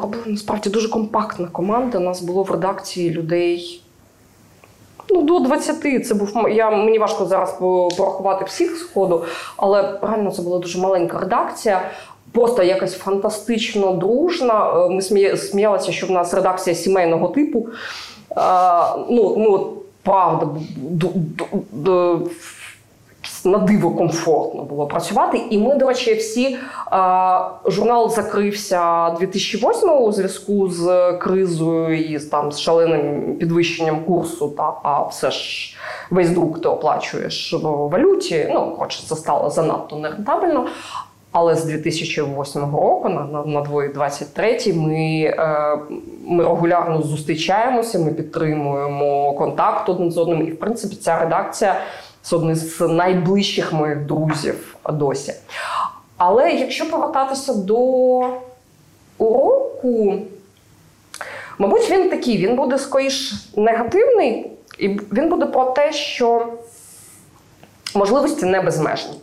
робили насправді дуже компактна команда. У нас було в редакції людей Ну, до 20 це був я мені важко зараз порахувати всіх сходу, але реально це була дуже маленька редакція. Просто якась фантастично дружна. Е, Ми сміялися, що в нас редакція сімейного типу. А, ну, ну, правда, на диво комфортно було працювати. І ми, до речі, всі а, журнал закрився 2008 у зв'язку з кризою і там з шаленим підвищенням курсу. Та а все ж весь друк ти оплачуєш в валюті. Ну, хоч це стало занадто нерентабельно. Але з 2008 року, на, на, на 2023, ми, е, ми регулярно зустрічаємося, ми підтримуємо контакт один з одним. І, в принципі, ця редакція з одним з найближчих моїх друзів досі. Але якщо повертатися до уроку, мабуть, він такий, він буде скоріш негативний, і він буде про те, що можливості не безмежні.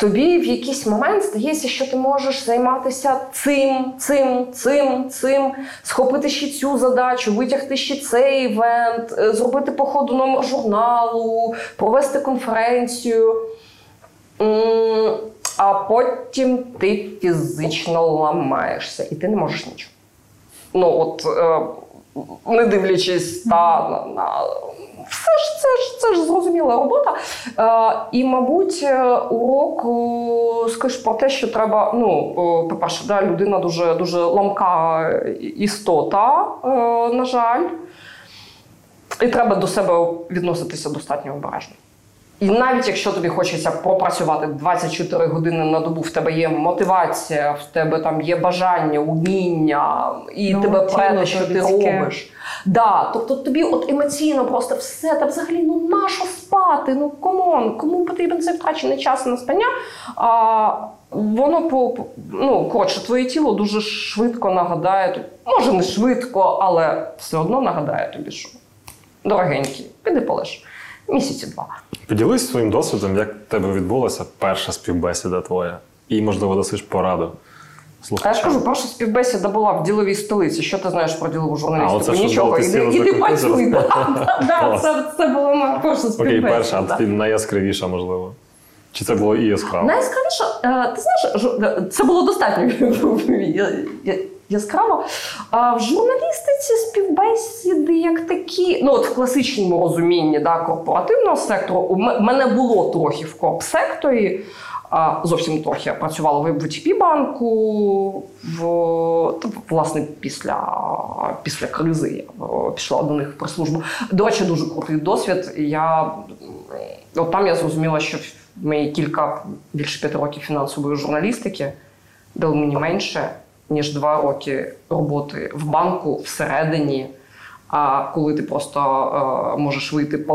Тобі в якийсь момент здається, що ти можеш займатися цим, цим, цим, цим, схопити ще цю задачу, витягти ще цей івент, е, зробити по ходу номер журналу, провести конференцію. А потім ти фізично ламаєшся і ти не можеш нічого. Ну, от, е, не дивлячись та, на, на все ж це ж це ж зрозуміла робота. Е, і, мабуть, е, урок е, скажеш про те, що треба. Ну, е, по-перше, да, людина дуже дуже ламка істота, е, на жаль. І треба до себе відноситися достатньо обережно. І навіть якщо тобі хочеться попрацювати 24 години на добу, в тебе є мотивація, в тебе там є бажання, уміння, і Ну, тебе прете, що ти людське. робиш. Да, тобто тобі от емоційно просто все, та взагалі ну нащо спати? Ну комон, кому потрібен цей втрачений час на спання? А воно по по- ну коротше, твоє тіло дуже швидко нагадає, може не швидко, але все одно нагадає тобі, що дорогенький, піди полеж. Місяці два. Поділись своїм досвідом, як в тебе відбулася перша співбесіда твоя, і, можливо, дасиш пораду. Слухай, я ж кажу, перша співбесіда була в діловій столиці. Що ти знаєш про ділову журналістику? Нічого. ти Іди, працюй. <laughs> Клас. Це, була моя перша співбесіда. окей, перша, а ти найяскравіша, можливо. Чи це було і яскраво? Найяскравіше, е, ти знаєш, жу- це було достатньо <laughs> яскраво. А в журналістиці співбесіди як такі, ну от в класичному розумінні да, корпоративного сектору, у мене було трохи в корп-секторі. Зовсім трохи я працювала в ВТП банку. В, власне, після, після кризи я е, пішла до них в прес-службу. До речі, дуже крутий досвід. Я, от там я зрозуміла, що мої кілька більше п'яти років фінансової журналістики дали мені менше, ніж два роки роботи в банку всередині. А коли ти просто е, можеш вийти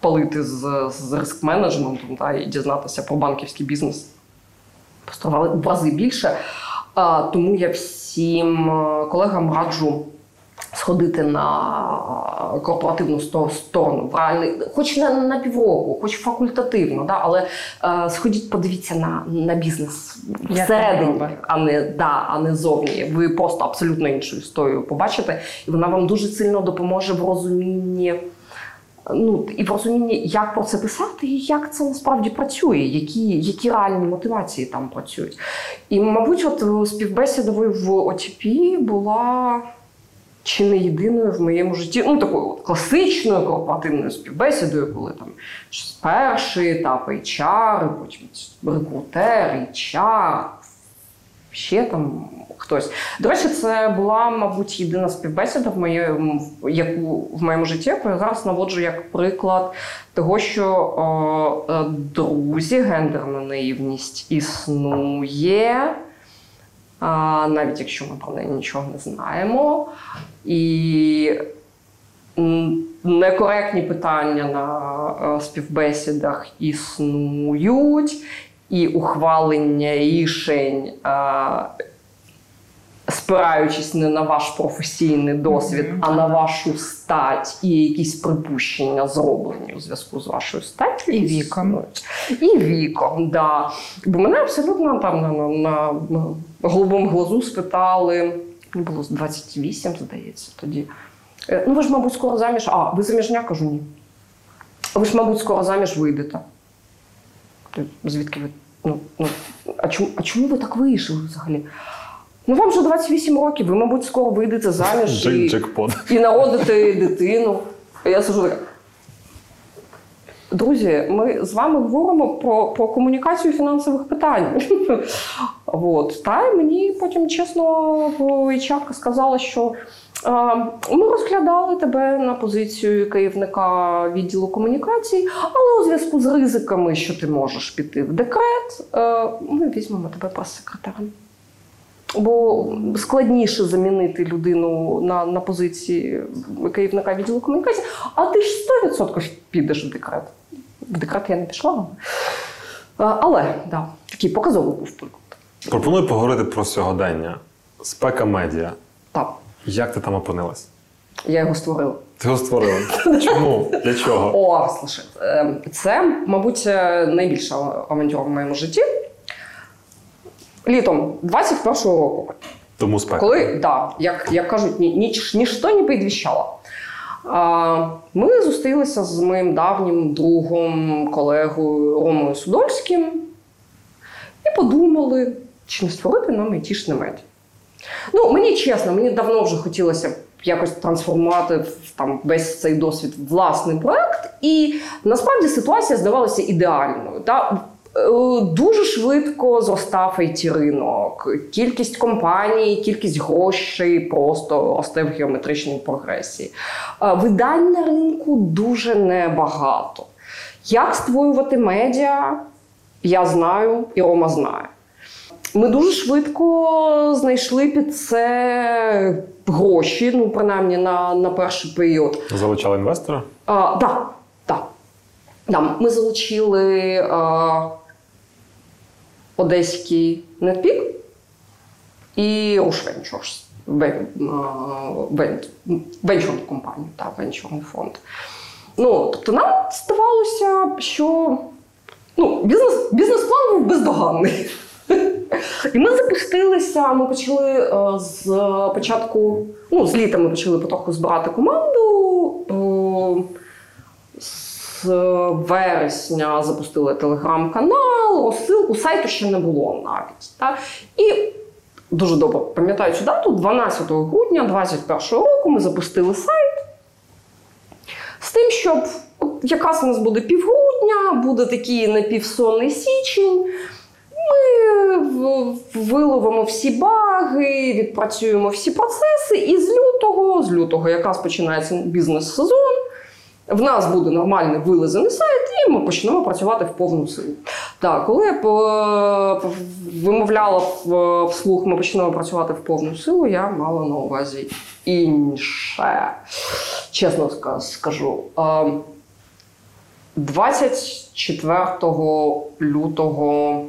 палити з, з риск-менеджментом та, і дізнатися про банківський бізнес, просто в рази більше. Тому я всім е, колегам раджу сходити на корпоративну сторону, в реальний, хоч на, на півроку, хоч факультативно, да, але е, сходіть, подивіться на, на бізнес всередині, а не, да, а не зовні. Ви просто абсолютно іншу історію побачите, і вона вам дуже сильно допоможе в розумінні. Ну, і в розумінні, як про це писати, і як це насправді працює, які, які реальні мотивації там працюють. І, мабуть, от е, співбесідовою в ОТП була чи не єдиною в моєму житті, ну такою класичною корпоративною співбесідою, коли там перший етап HR, потім рекрутер, HR, ще там хтось. До речі, це була, мабуть, єдина співбесіда в моєму, яку в моєму житті, яку я зараз наводжу як приклад того, що о, е, друзі, гендерна наївність існує. Навіть якщо ми про неї нічого не знаємо. І некоректні питання на е, співбесідах існують, і ухвалення рішень, е, спираючись не на ваш професійний досвід, Мгм. а на вашу стать і якісь припущення зроблені у зв'язку з вашою статтю. І віком. І віком, да. Бо мене абсолютно там на, на, на голубому глазу спитали, мені було 28, здається, тоді. Е, Ну, ви ж, мабуть, скоро заміж. А, ви заміжня кажу ні. Ви ж, мабуть, скоро заміж вийдете. Звідки ви? Ну, ну, а, чому, а чому ви так вийшли взагалі? Ну, вам вже 28 років, ви, мабуть, скоро вийдете заміж і, і народите дитину. А я сижу така. Друзі, ми з вами говоримо про, про комунікацію фінансових питань. <laughs> От. Та й мені потім чесно HR сказала, що е, ми розглядали тебе на позицію керівника відділу комунікацій, але у зв'язку з ризиками, що ти можеш піти в декрет, е, ми візьмемо тебе прес-секретарем. Бо складніше замінити людину на, на позиції керівника відділу комунікації, а ти ж 100% підеш в декрет. В декрет я не пішла. Але да, такий показовий був приклад. Пропоную поговорити про сьогодення. Спека медіа. Так, Як ти там опинилась? я його створила. Ти його створила. Чому? Для чого? О, слушай, е, це, мабуть, е, найбільша авантюра в моєму житті. Літом 21-го року. Тому спека. Коли, да, як, як кажуть, ні, ніч, ніщо не підвіщало. А, Ми зустрілися з моїм давнім другом, колегою Ромою Судольським і подумали, чи не створити нам айтішне медіа. Ну, мені чесно, мені давно вже хотілося якось трансформувати там весь цей досвід власний проект. І насправді ситуація здавалася ідеальною. Та? Е, Дуже швидко зростав it ринок. Кількість компаній, кількість грошей просто росте в геометричній прогресії. Е, Видань на ринку дуже небагато. Як створювати медіа, я знаю, і Рома знає. Ми дуже швидко знайшли під це гроші, ну принаймні на, на перший період. Залучали інвестора? А, да, да. Да, ми залучили а, одеський Netpeak і а, вен- венчурну компанію, та, венчурний фонд. Ну, тобто нам здавалося, що ну, бізнес, бізнес-план був бездоганний. І ми запустилися. Ми почали е, з початку, ну, з літа ми почали потроху збирати команду. З вересня запустили телеграм-канал, розсилку, сайту ще не було навіть. Та? І дуже добре пам'ятаю цю дату, 12 грудня 2021 року ми запустили сайт з тим, щоб от якраз у нас буде півгрудня, буде такий напівсонний січень. Ми виловимо всі баги, відпрацюємо всі процеси, і з лютого, з лютого якраз починається бізнес-сезон. В нас буде нормальний вилизаний сайт, і ми почнемо працювати в повну силу. Так, коли я вимовляла вслух, ми почнемо працювати в повну силу, я мала на увазі інше. Чесно скажу. Ем, 24 лютого.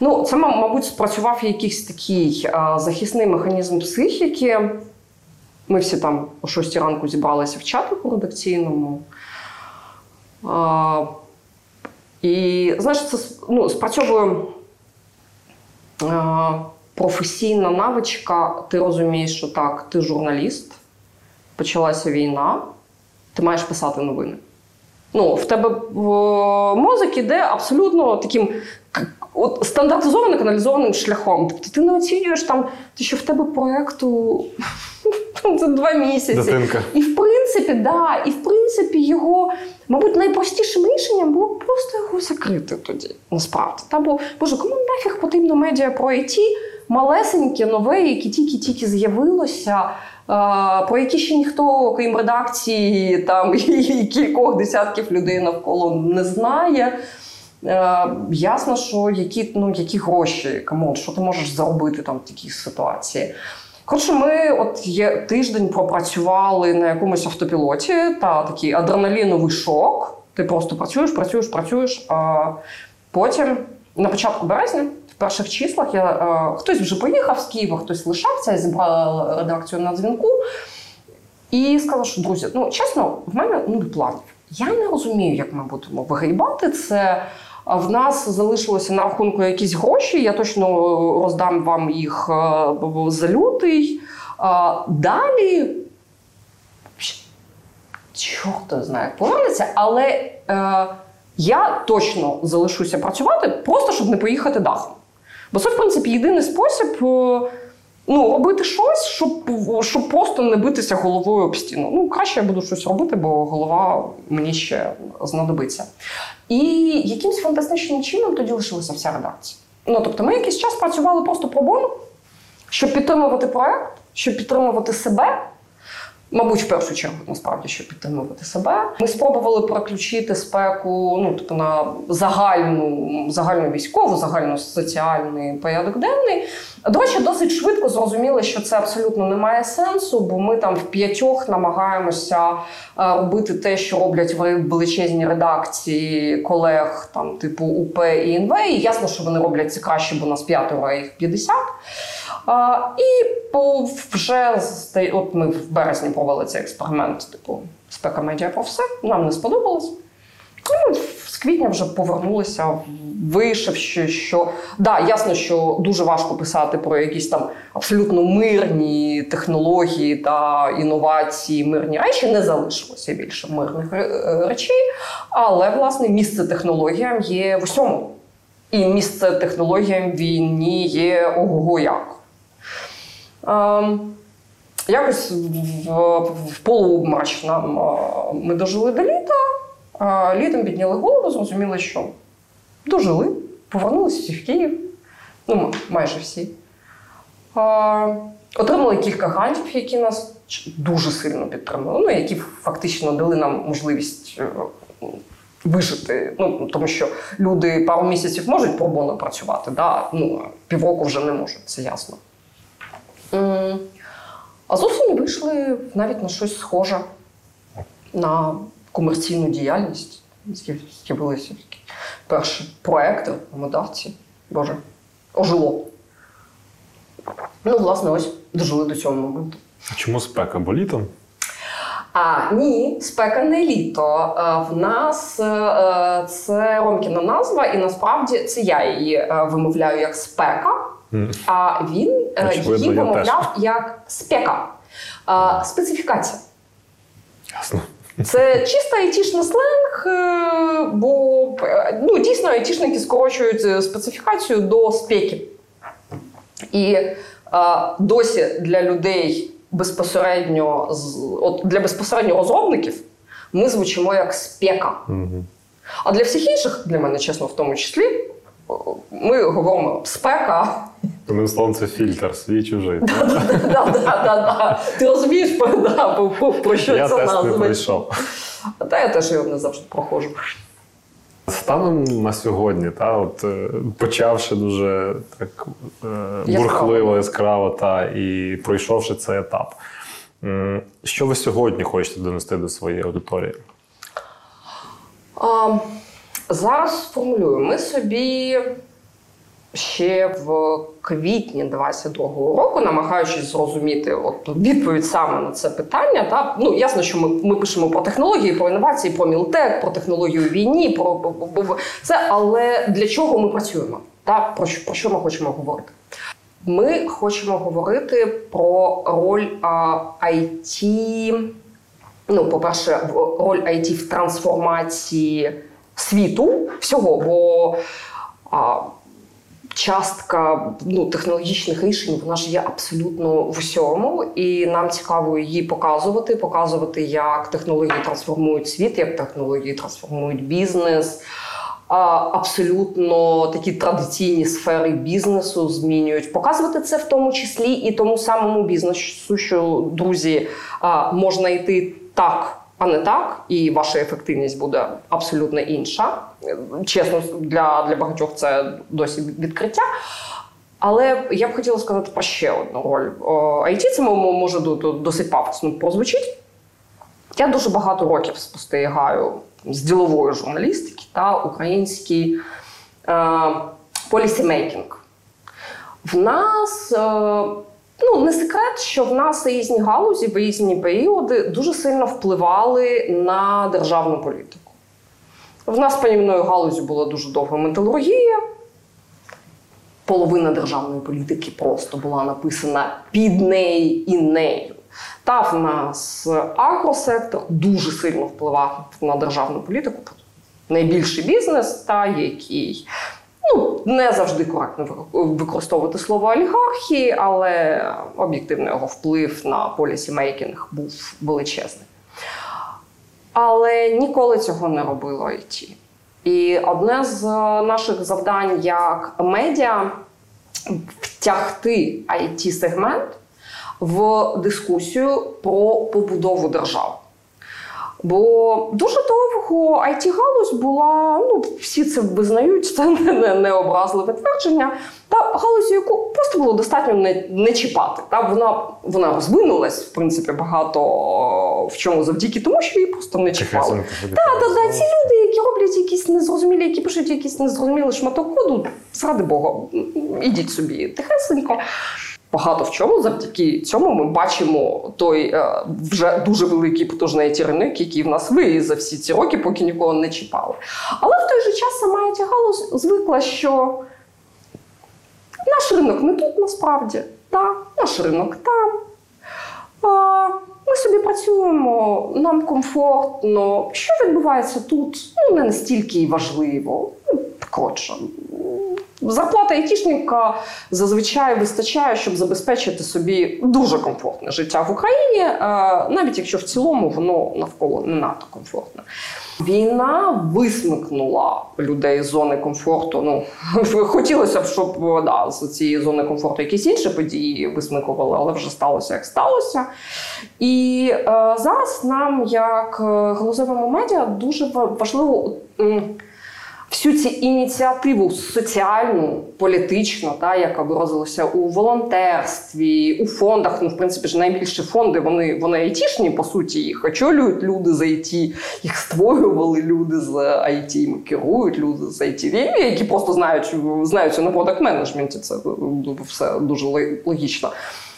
Ну, це, мабуть, спрацював якийсь такий захисний механізм психіки. Ми всі там о 6 ранку зібралися в чатику редакційному. А, і знаєш, це ну, спрацьовує а, професійна навичка. Ти розумієш, що так, ти журналіст, почалася війна, ти маєш писати новини. Ну, в тебе мозок іде абсолютно таким от, стандартизованим каналізованим шляхом. Тобто ти не оцінюєш там, що в тебе проєкту це два місяці. Дитинка. І в принципі, да, і в принципі, його, мабуть, найпростішим рішенням було просто його закрити тоді, насправді. Та бо, боже, кому нафіг потрібно медіа про IT, малесеньке, нове, яке тільки-тільки з'явилося, е, про які ще ніхто, крім редакції, там <laughs> і кількох десятків людей навколо не знає. Е, ясно, що які, ну, які гроші, come on, що ти можеш заробити там в такій ситуації. Коротше, ми от є тиждень пропрацювали на якомусь автопілоті та такий адреналіновий шок. Ти просто працюєш, працюєш, працюєш. А потім на початку березня, в перших числах, я, е, хтось вже поїхав з Києва, хтось лишався, я зібрала редакцію на дзвінку і сказала, що друзі, ну чесно, в мене нуль планів. Я не розумію, як ми будемо вигрібати це. В нас залишилося на рахунку якісь гроші. Я точно роздам вам їх е, за лютий. Далі чорт знає, як повернеться, але е, я точно залишуся працювати, просто щоб не поїхати дахом. Бо це, в принципі, єдиний спосіб е, ну, робити щось, щоб, щоб просто не битися головою об стіну. Ну, краще я буду щось робити, бо голова мені ще знадобиться. І якимсь фантастичним чином тоді лишилася вся редакція. Ну, тобто, ми якийсь час працювали просто про бону, щоб підтримувати проект, щоб підтримувати себе. Мабуть, в першу чергу, насправді, щоб підтримувати себе. Ми спробували переключити спеку ну, тобто на загальну, загальну військову, загальну соціальний порядок денний. До речі, досить швидко зрозуміли, що це абсолютно не має сенсу, бо ми там в п'ятьох намагаємося е, робити те, що роблять величезні редакції колег, там типу УП і НВ. І ясно, що вони роблять це краще, бо нас п'ятеро, їх 50. А, І по, вже от ми в березні провели цей експеримент, типу спека медіа про все. Нам не сподобалось. Ну, з квітня вже повернулися, вийшовши, що да, ясно, що дуже важко писати про якісь там абсолютно мирні технології та інновації, мирні речі. Не залишилося більше мирних е, речей. Але власне місце технологіям є в усьому. І місце технологіям війні є ого як. Ем, якось в, в нам ми дожили до літа. Літом підняли голову, зрозуміли, що дожили, повернулися всі в Київ. Ну, майже всі. Отримали кілька грантів, які нас дуже сильно підтримали, ну, які фактично дали нам можливість е, вижити. Ну, Тому що люди пару місяців можуть пробоно працювати, да? ну, півроку вже не можуть, це ясно. А з осені вийшли навіть на щось схоже на комерційну діяльність. З'явилися перші проекти модавці. Боже, ожило. Ну, власне, ось дожили до цього моменту. Чому спека? Бо літом? А ні, спека не літо. В нас е, це Ромкіна назва, і насправді це я її е, вимовляю як спека, а він е, Очевидно, її вимовляв як спека. Специфікація. Ясно. Це чисто айтішний сленг, бо ну, дійсно айтішники скорочують специфікацію до спеки. І а, досі для людей безпосередньо от для безпосередньо розробників ми звучимо як спека. Угу. А для всіх інших, для мене, чесно, в тому числі, ми говоримо спека. Одним словом, це фільтр, свій чужий. Ти розумієш, про що це назва? Я теж не пройшов. Та я теж його не завжди проходжу. Станом на сьогодні, та, от, е, почавши дуже так е, бурхливо, яскраво та, і пройшовши цей етап, що ви сьогодні хочете донести до своєї аудиторії? А, Зараз сформулюю. Ми собі ще в квітні 22-го року, намагаючись зрозуміти от, відповідь саме на це питання. Та? Ну, Ясно, що ми ми пишемо про технології, про інновації, про мілтек, про технологію війні, про це, але для чого ми працюємо? Та? Про, що, про що ми хочемо говорити? Ми хочемо говорити про роль а, IT, ну, по-перше, роль IT в трансформації світу всього. бо а, частка ну, технологічних рішень вона ж є абсолютно в усьому, і нам цікаво її показувати, показувати, як технології трансформують світ, як технології трансформують бізнес. Абсолютно такі традиційні сфери бізнесу змінюють. Показувати це в тому числі і тому самому бізнесу, що друзі можна йти так а не так, і ваша ефективність буде абсолютно інша. Чесно, для, для багатьох це досі відкриття. Але я б хотіла сказати про ще одну роль. IT це може досить пафосно прозвучить. Я дуже багато років спостерігаю з ділової журналістики та український полісімейкінг. В нас е, Ну, не секрет, що в нас різні галузі в різні періоди дуже сильно впливали на державну політику. В нас панівною галузі була дуже довга металургія. Половина державної політики просто була написана під неї і нею. Та в нас агросектор дуже сильно впливав на державну політику. Найбільший бізнес, та який ну, не завжди коректно використовувати слово олігархії, але об'єктивно його вплив на полісімейкінг був величезний. Але ніколи цього не робило IT. І одне з наших завдань як медіа втягти it сегмент в дискусію про побудову держави. Бо дуже довго it галузь була, ну всі це визнають, це не, не образливе твердження. Та галузь, яку просто було достатньо не не чіпати. Та вона вона розвинулась в принципі багато в чому завдяки тому, що її просто не чіпали. Так, та, та, ці люди, які роблять якісь незрозумілі, які пишуть якісь незрозумілі шматок коду, зради Бога, ідіть собі тихесенько. Багато в чому завдяки цьому ми бачимо той е, вже дуже великий потужний ринок, який в нас виріс за всі ці роки, поки нікого не чіпали. Але в той же час сама it галузь звикла, що наш ринок не тут насправді, та, наш ринок там. А, ми собі працюємо, нам комфортно. Що відбувається тут? Ну, не настільки і важливо. Ну, коротше, Зарплата айтішника зазвичай вистачає, щоб забезпечити собі дуже комфортне життя в Україні, е, навіть якщо в цілому воно навколо не надто комфортне. Війна висмикнула людей з зони комфорту. Ну <laughs> хотілося б, щоб да, з цієї зони комфорту якісь інші події висмикували, але вже сталося як сталося. І е, зараз нам, як е, галузевому медіа, дуже важливо всю цю ініціативу соціальну, політичну, та яка виразилася у волонтерстві, у фондах. Ну, в принципі, ж найбільші фонди вони вони айтішні, по суті, їх очолюють люди з IT, їх створювали люди з IT, їм керують люди з IT, які просто знають, знаються на продакт менеджменті. Це ну, все дуже логічно.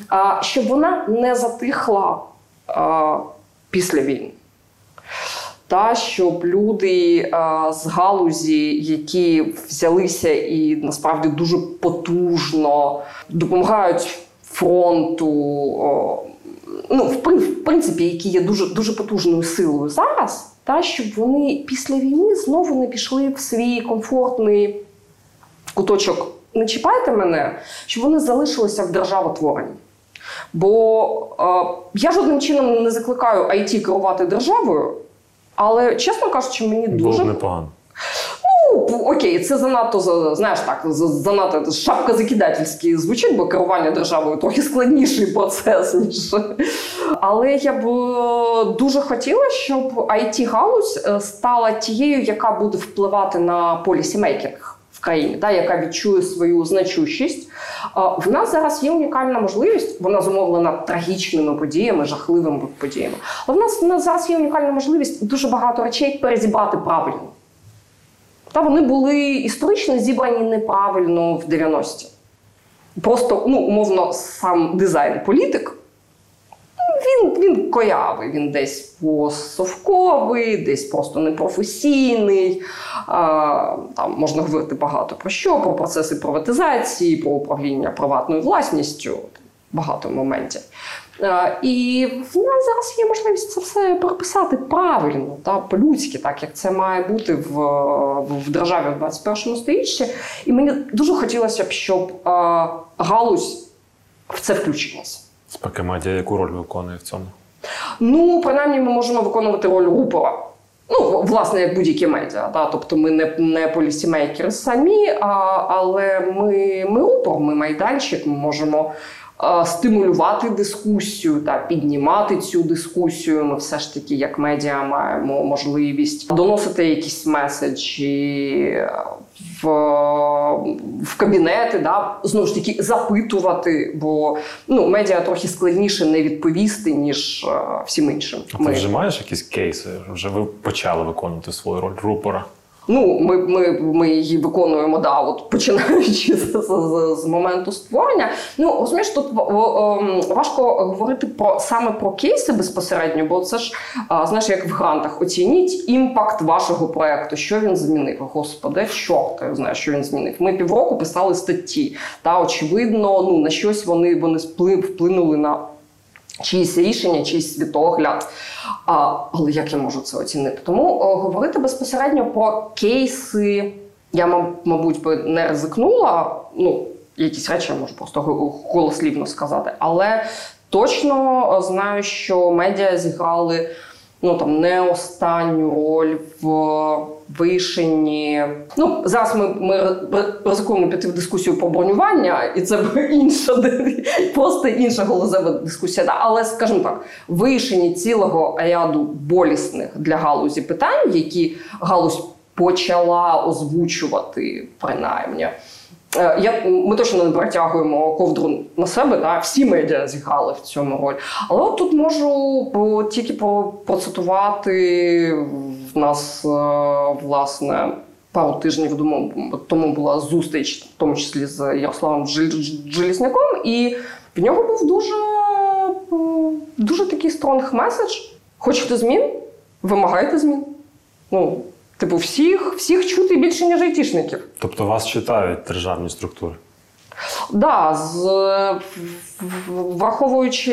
А щоб вона не затихла а, після війни та щоб люди а, з галузі, які взялися і насправді дуже потужно допомагають фронту. Ну, в принципі, які є дуже дуже потужною силою зараз, та щоб вони після війни знову не пішли в свій комфортний куточок. Не чіпайте мене, щоб вони залишилися в державотворенні. Бо е, я жодним чином не закликаю IT керувати державою. Але, чесно кажучи, мені дуже Було непогано. Ну, окей, це занадто знаєш так, занадто шапка закидательський звучить, бо керування державою трохи складніший процес, ніж. Але я б е, дуже хотіла, щоб it галузь е, стала тією, яка буде впливати на полісімейкінг країні, та, яка відчує свою значущість. В нас зараз є унікальна можливість, вона зумовлена трагічними подіями, жахливими подіями. Але в нас, в нас зараз є унікальна можливість дуже багато речей перезібрати правильно. Та вони були історично зібрані неправильно в 90-ті. Просто, ну, умовно, сам дизайн політик він він коявий, він десь посовковий, десь просто непрофесійний. А, Там можна говорити багато про що, про процеси приватизації, про управління приватною власністю, багато моментів. А, і в нас зараз є можливість це все прописати правильно, та, по-людськи, так як це має бути в в державі в 21 сторіччі. І мені дуже хотілося б, щоб а, галузь в це включилася. Спеки медіа яку роль виконує в цьому? Ну, принаймні, ми можемо виконувати роль рупора. Ну, власне, як будь-які медіа. Да? Тобто ми не не полісімейкери самі, а, але ми ми рупор, ми майданчик, ми можемо стимулювати дискусію та піднімати цю дискусію. Ми все ж таки, як медіа, маємо можливість доносити якісь меседжі в в кабінети, да, знову ж таки запитувати, бо ну, медіа трохи складніше не відповісти, ніж всім іншим. А ти вже маєш якісь кейси? Вже ви почали виконувати свою роль рупора? Ну, ми ми, ми її виконуємо, да, от починаючи з, з, з моменту створення. Ну, розумієш, тут ем, важко говорити про саме про кейси безпосередньо, бо це ж знаєш, як в грантах оцініть імпакт вашого проекту, що він змінив. Господи, що ти знаєш, що він змінив. Ми півроку писали статті. Та очевидно, ну на щось вони вони вплинули на чиїсь рішення, чиїсь світогляд. А, Але як я можу це оцінити? Тому о, говорити безпосередньо про кейси я, мабуть, би не ризикнула. Ну, якісь речі я можу просто голослівно сказати, але точно знаю, що медіа зіграли ну там не останню роль в вишенні. Ну зараз ми ми ризикуємо піти в дискусію про бронювання, і це <laughs> інша просто інша голозева дискусія. Але скажімо так, вишені цілого ряду болісних для галузі питань, які галузь почала озвучувати принаймні. Е, я, Ми точно не протягуємо ковдру на себе, так? всі медіа зіграли в цьому роль. Але от тут можу тільки процитувати в нас, е, власне, пару тижнів тому була зустріч, в тому числі з Ярославом Желізняком, і в нього був дуже дуже такий стронг меседж. Хочете змін? Вимагайте змін. Ну, Типу, всіх всіх чути більше, ніж айтішників. Тобто вас читають державні структури? Так, да, з враховуючи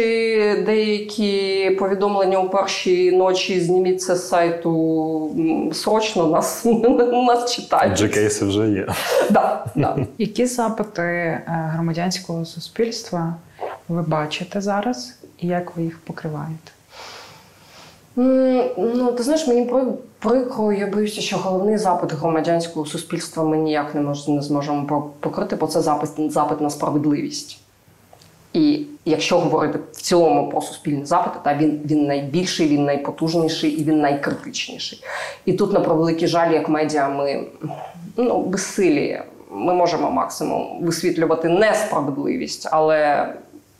деякі повідомлення у першій ночі, зніміть це з сайту срочно, нас <laughs> нас читають. Адже кейси вже є. Да, да. Які запити е, громадянського суспільства ви бачите зараз, і як ви їх покриваєте? Ну, ти знаєш, мені прикро, я боюся, що головний запит громадянського суспільства ми ніяк не мож, не зможемо покрити, бо це запит, запит на справедливість. І якщо говорити в цілому про суспільні запити, та він він найбільший, він найпотужніший і він найкритичніший. І тут, на превеликий жаль, як медіа, ми ну, безсилі. Ми можемо максимум висвітлювати несправедливість, але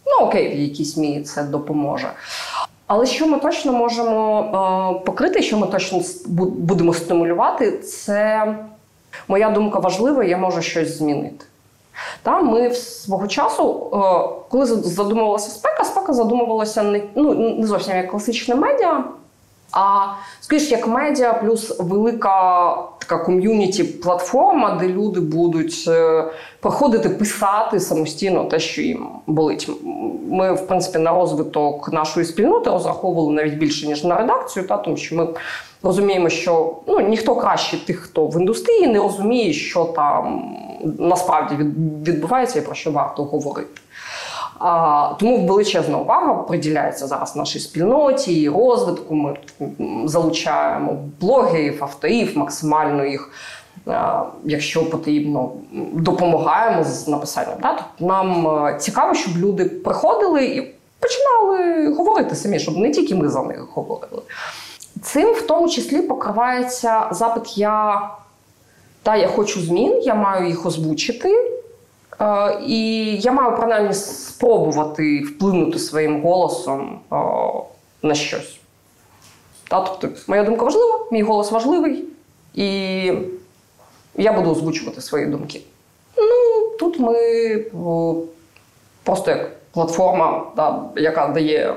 ну окей, в якійсь мірі це допоможе. Але що ми точно можемо е, покрити, що ми точно будемо стимулювати, це моя думка важлива, я можу щось змінити. Та ми свого часу, е, коли задумувалася спека, спека задумувалася не ну не зовсім як класичне медіа. А скажімо, як медіа, плюс велика така ком'юніті-платформа, де люди будуть е, проходити писати самостійно те, що їм болить. Ми, в принципі, на розвиток нашої спільноти розраховували навіть більше ніж на редакцію, та тому що ми розуміємо, що ну ніхто краще тих, хто в індустрії, не розуміє, що там насправді відбувається і про що варто говорити. Тому величезна увага приділяється зараз нашій спільноті, і розвитку. Ми залучаємо блогерів, авторів, максимально їх, якщо потрібно, допомагаємо з написанням. Тобто нам е, цікаво, щоб люди приходили і починали говорити самі, щоб не тільки ми за них говорили. Цим в тому числі покривається запит я. Та я хочу змін, я маю їх озвучити. І я маю принаймні спробувати вплинути своїм голосом на щось. Тобто, моя думка важлива, мій голос важливий, і я буду озвучувати свої думки. Ну, тут ми просто як платформа, яка дає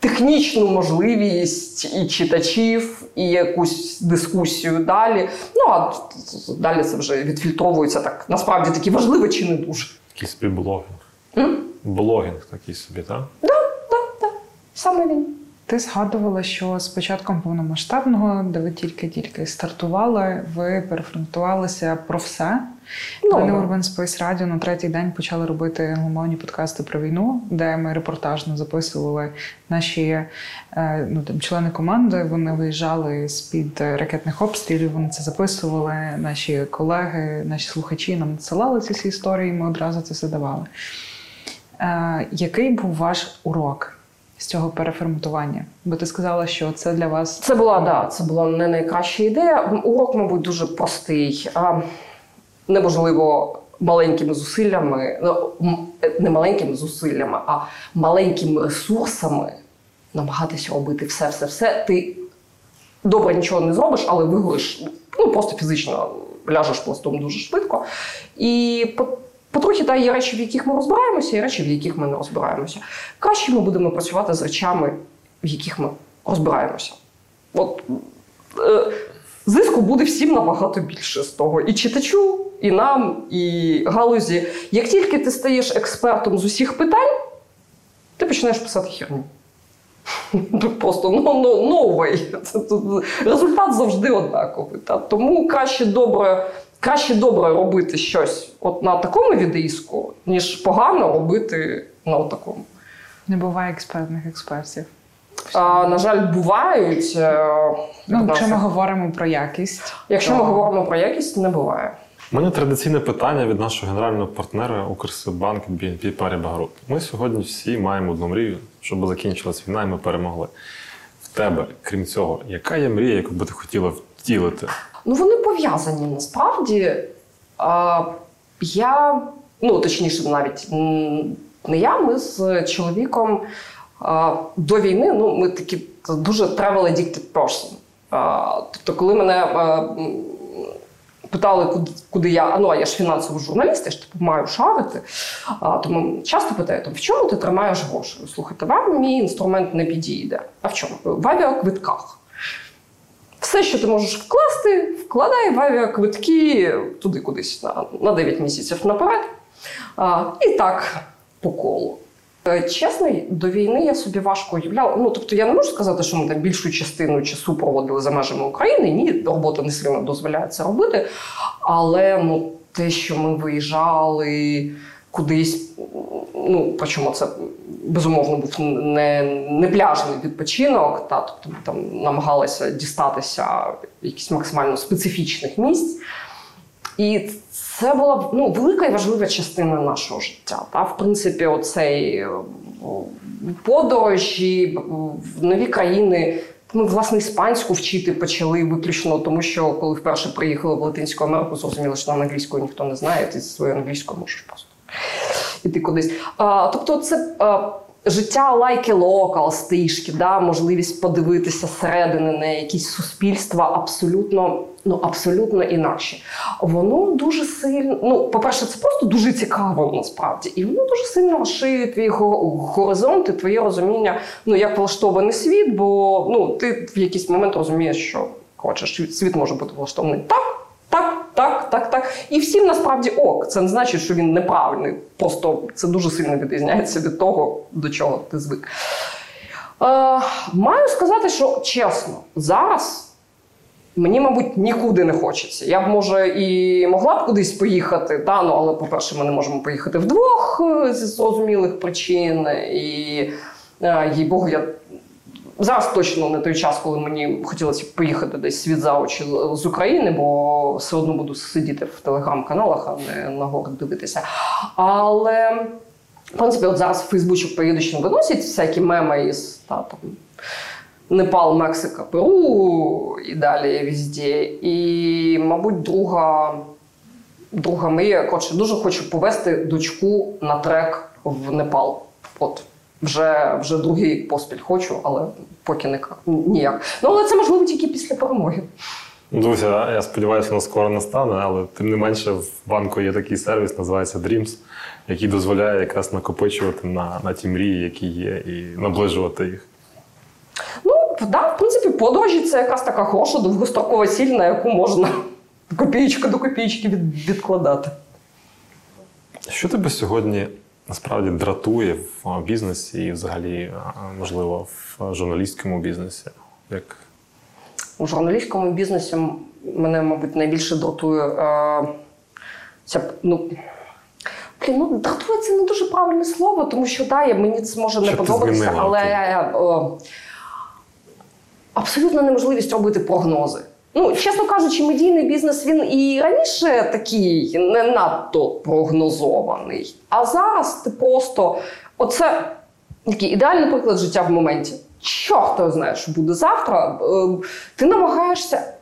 технічну можливість і читачів, і якусь дискусію далі. Ну а далі це вже відфільтровується так. Насправді такі важливі чи не дуже. Такий собі блогінг. М? Блогінг такий собі, так? Так, так, так. Саме він. Ти згадувала, що з початком повномасштабного, де ви тільки-тільки стартували, ви перефронтувалися про все. Ми на Urban Space Radio на третій день почали робити англомовні подкасти про війну, де ми репортажно записували наші е, ну, там, члени команди. Вони виїжджали з під ракетних обстрілів. Вони це записували. Наші колеги, наші слухачі нам надсилали ці всі історії. Ми одразу це задавали. Е, який був ваш урок? З цього переформатування? Бо ти сказала, що це для вас це була да, це була не найкраща ідея. Урок, мабуть, дуже простий. А, Неможливо маленькими зусиллями, ну не маленькими зусиллями, а маленькими ресурсами намагатися робити все, все, все. Ти добре нічого не зробиш, але вигориш ну просто фізично ляжеш пластом дуже швидко. І Потрохи та є речі, в яких ми розбираємося, і речі, в яких ми не розбираємося. Краще ми будемо працювати з речами, в яких ми розбираємося. От е, зиску буде всім набагато більше з того. І читачу, і нам, і галузі. Як тільки ти стаєш експертом з усіх питань, ти починаєш писати херню. <laughs> Просто no, no, no way. Результат завжди однаковий. Та? Тому краще добре, краще добре робити щось от на такому відеїску, ніж погано робити на такому. Не буває експертних експертів. А, на жаль, бувають. е, Ну, якщо ми говоримо про якість, якщо ми говоримо про якість, не буває. У мене традиційне питання від нашого генерального партнера Укрсибанк BNP Paribas Group. Ми сьогодні всі маємо одну мрію, щоб закінчилась війна і ми перемогли. В тебе, крім цього, яка є мрія, яку би ти хотіла втілити? Ну, вони пов'язані насправді. А, я, ну точніше, навіть не я, ми з чоловіком а, до війни, ну, ми такі дуже travel addicted person. А, тобто, коли мене а, питали, куди, куди я, ну, а я ж фінансовий журналіст, я ж типу маю шарити. А, тому часто питають, в чому ти тримаєш гроші? Слухайте, вам мій інструмент не підійде. А в чому? В авіаквитках. Все, що ти можеш вкласти, вкладай в авіаквитки туди кудись на, на 9 місяців наперед. А, і так по колу. Е, Чесно, до війни я собі важко уявляла. Ну, тобто, я не можу сказати, що ми там більшу частину часу проводили за межами України. Ні, робота не сильно дозволяє це робити. Але ну, те, що ми виїжджали кудись, ну причому це безумовно був не, не пляжний відпочинок, та тобто ми там намагалися дістатися якихось максимально специфічних місць. І це була ну, велика і важлива частина нашого життя. Та? В принципі, оцей подорожі в нові країни. Ми, власне, іспанську вчити почали виключно, тому що коли вперше приїхали в Латинську Америку, зрозуміли, що нам англійською ніхто не знає, ти своєю англійською можеш просто іти кудись. А, тобто, це а, життя лайки локал, стишки, да, можливість подивитися зсередини на якісь суспільства абсолютно, ну, абсолютно інакші. Воно дуже сильно, ну, по-перше, це просто дуже цікаво насправді. І воно дуже сильно розширює твій горизонт і твоє розуміння, ну, як влаштований світ, бо ну, ти в якийсь момент розумієш, що хочеш, світ може бути влаштований так. Так, так, так. І всім насправді ок. Це не значить, що він неправильний. Просто це дуже сильно відрізняється від того, до чого ти звик. Е, маю сказати, що чесно, зараз мені, мабуть, нікуди не хочеться. Я б, може, і могла б кудись поїхати, да, ну, але, по-перше, ми не можемо поїхати вдвох е, зі зрозумілих причин. І, е, їй Богу, я Зараз точно не той час, коли мені хотілося поїхати десь світ за очі з України, бо все одно буду сидіти в телеграм-каналах, а не на город дивитися. Але, в принципі, от зараз в Фейсбучок поїдучим виносять всякі меми із та, там, Непал, Мексика, Перу і далі везде. І, мабуть, друга, друга мрія, коротше, дуже хочу повести дочку на трек в Непал. От. Вже, вже другий рік поспіль хочу, але поки не ніяк. Ну, але це можливо тільки після перемоги. Друзі, я сподіваюся, воно скоро настане, але тим не менше в банку є такий сервіс, називається Dreams, який дозволяє якраз накопичувати на, на ті мрії, які є, і наближувати їх. Ну, да, в принципі, подорожі це якась така хороша довгострокова ціль, на яку можна копієчка до копієчки від, відкладати. Що тебе сьогодні насправді дратує в бізнесі і взагалі, можливо, в журналістському бізнесі? Як У журналістському бізнесі мене, мабуть, найбільше дратує е, ця, ну, Блін, ну дратує це не дуже правильне слово, тому що да, я- мені це може не подобатися, але окей. е, абсолютна неможливість робити прогнози. Ну, чесно кажучи, медійний бізнес він і раніше такий не надто прогнозований. А зараз ти просто оце такий ідеальний приклад життя в моменті. Що хто знає, що буде завтра? Е, Ти намагаєшся.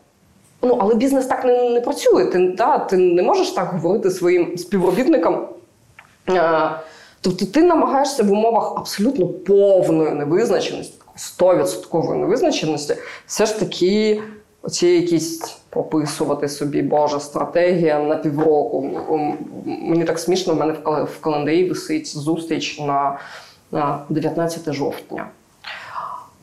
Ну, але бізнес так не, не працює. Ти, та, ти не можеш так говорити своїм співробітникам. Е, Тобто ти намагаєшся в умовах абсолютно повної невизначеності, 100% невизначеності, все ж таки оці якісь прописувати собі, Боже, стратегія на півроку. Мені так смішно, в мене в календарі висить зустріч на, на 19 жовтня.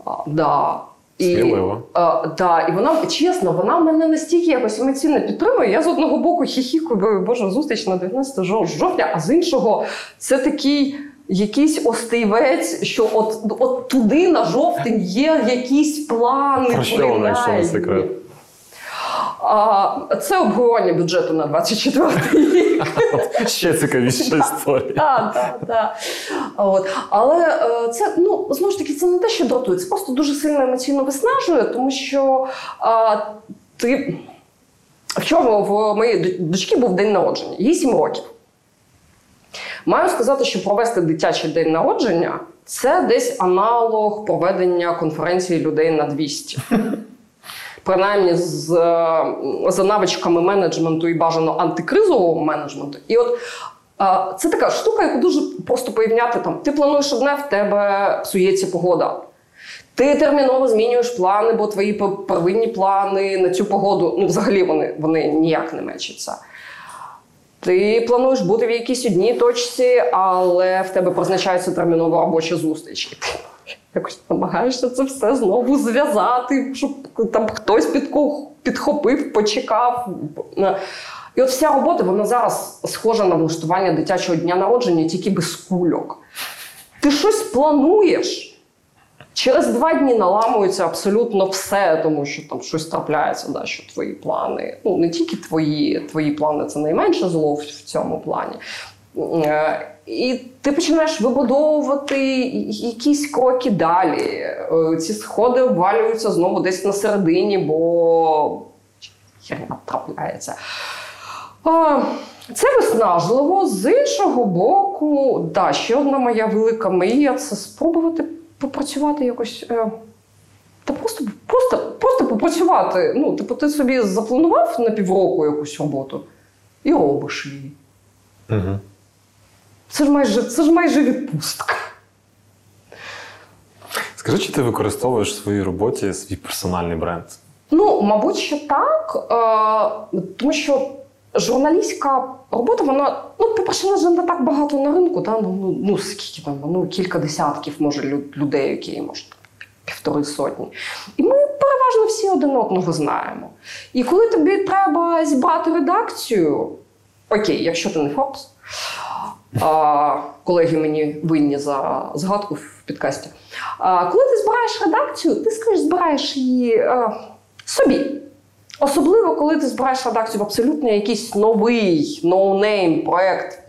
А, да. Сміливо. А, да, і вона чесно, вона мене настільки якось емоційно підтримує. Я з одного боку хіхікую, боже, зустріч на 19 жовтня, а з іншого це такий якийсь остивець, що от от туди на жовтень є якісь плани. Про що вона, якщо не секрет? А, Це обговорення бюджету на 24 рік. <laughs> Ще цікавіша історія. Так, так, так. От. Але е, це ну знову ж таки це не те, що дратує, це просто дуже сильно емоційно виснажує, тому що а, ти вчора в моєї дочки був день народження, їй 7 років. Маю сказати, що провести дитячий день народження це десь аналог проведення конференції людей на 200. <laughs> Принаймні з, за навичками менеджменту і бажано антикризового менеджменту. І от це така штука, яку дуже просто порівняти там. Ти плануєш одне, в тебе псується погода. Ти терміново змінюєш плани, бо твої первинні плани на цю погоду ну, взагалі вони, вони ніяк не мечаться. Ти плануєш бути в якійсь одній точці, але в тебе призначається термінова робоча зустріч. Ти <laughs> якось намагаєшся це все знову зв'язати, щоб там хтось підхопив, почекав. І от вся робота вона зараз схожа на влаштування дитячого дня народження, тільки без кульок. Ти щось плануєш. Через два дні наламується абсолютно все, тому що там щось трапляється, да, що твої плани. Ну не тільки твої твої плани, це найменше зло в цьому плані. Е, і ти починаєш вибудовувати якісь кроки далі. Е, ці сходи обвалюються знову десь на середині, бо херня трапляється. Це виснажливо. З іншого боку, да, ще одна моя велика мрія це спробувати попрацювати якось. Е, та просто просто, просто попрацювати. Ну, типу, ти собі запланував на півроку якусь роботу і робиш її. Угу. Це ж майже це ж майже відпустка. Скажи, чи ти використовуєш в своїй роботі свій персональний бренд? Ну, мабуть, що так. Е, Тому що журналістська робота, вона, ну, по-перше, вже не так багато на ринку, та? ну, ну, ну скільки там, ну, кілька десятків, може, людей, які може, півтори сотні. І ми переважно всі один одного знаємо. І коли тобі треба зібрати редакцію, окей, якщо ти не Фокс, колеги мені винні за згадку в подкасті. А, Коли ти збираєш редакцію, ти скажеш, збираєш її а, собі. Особливо, коли ти збираєш редакцію в абсолютно якийсь новий no-name проект,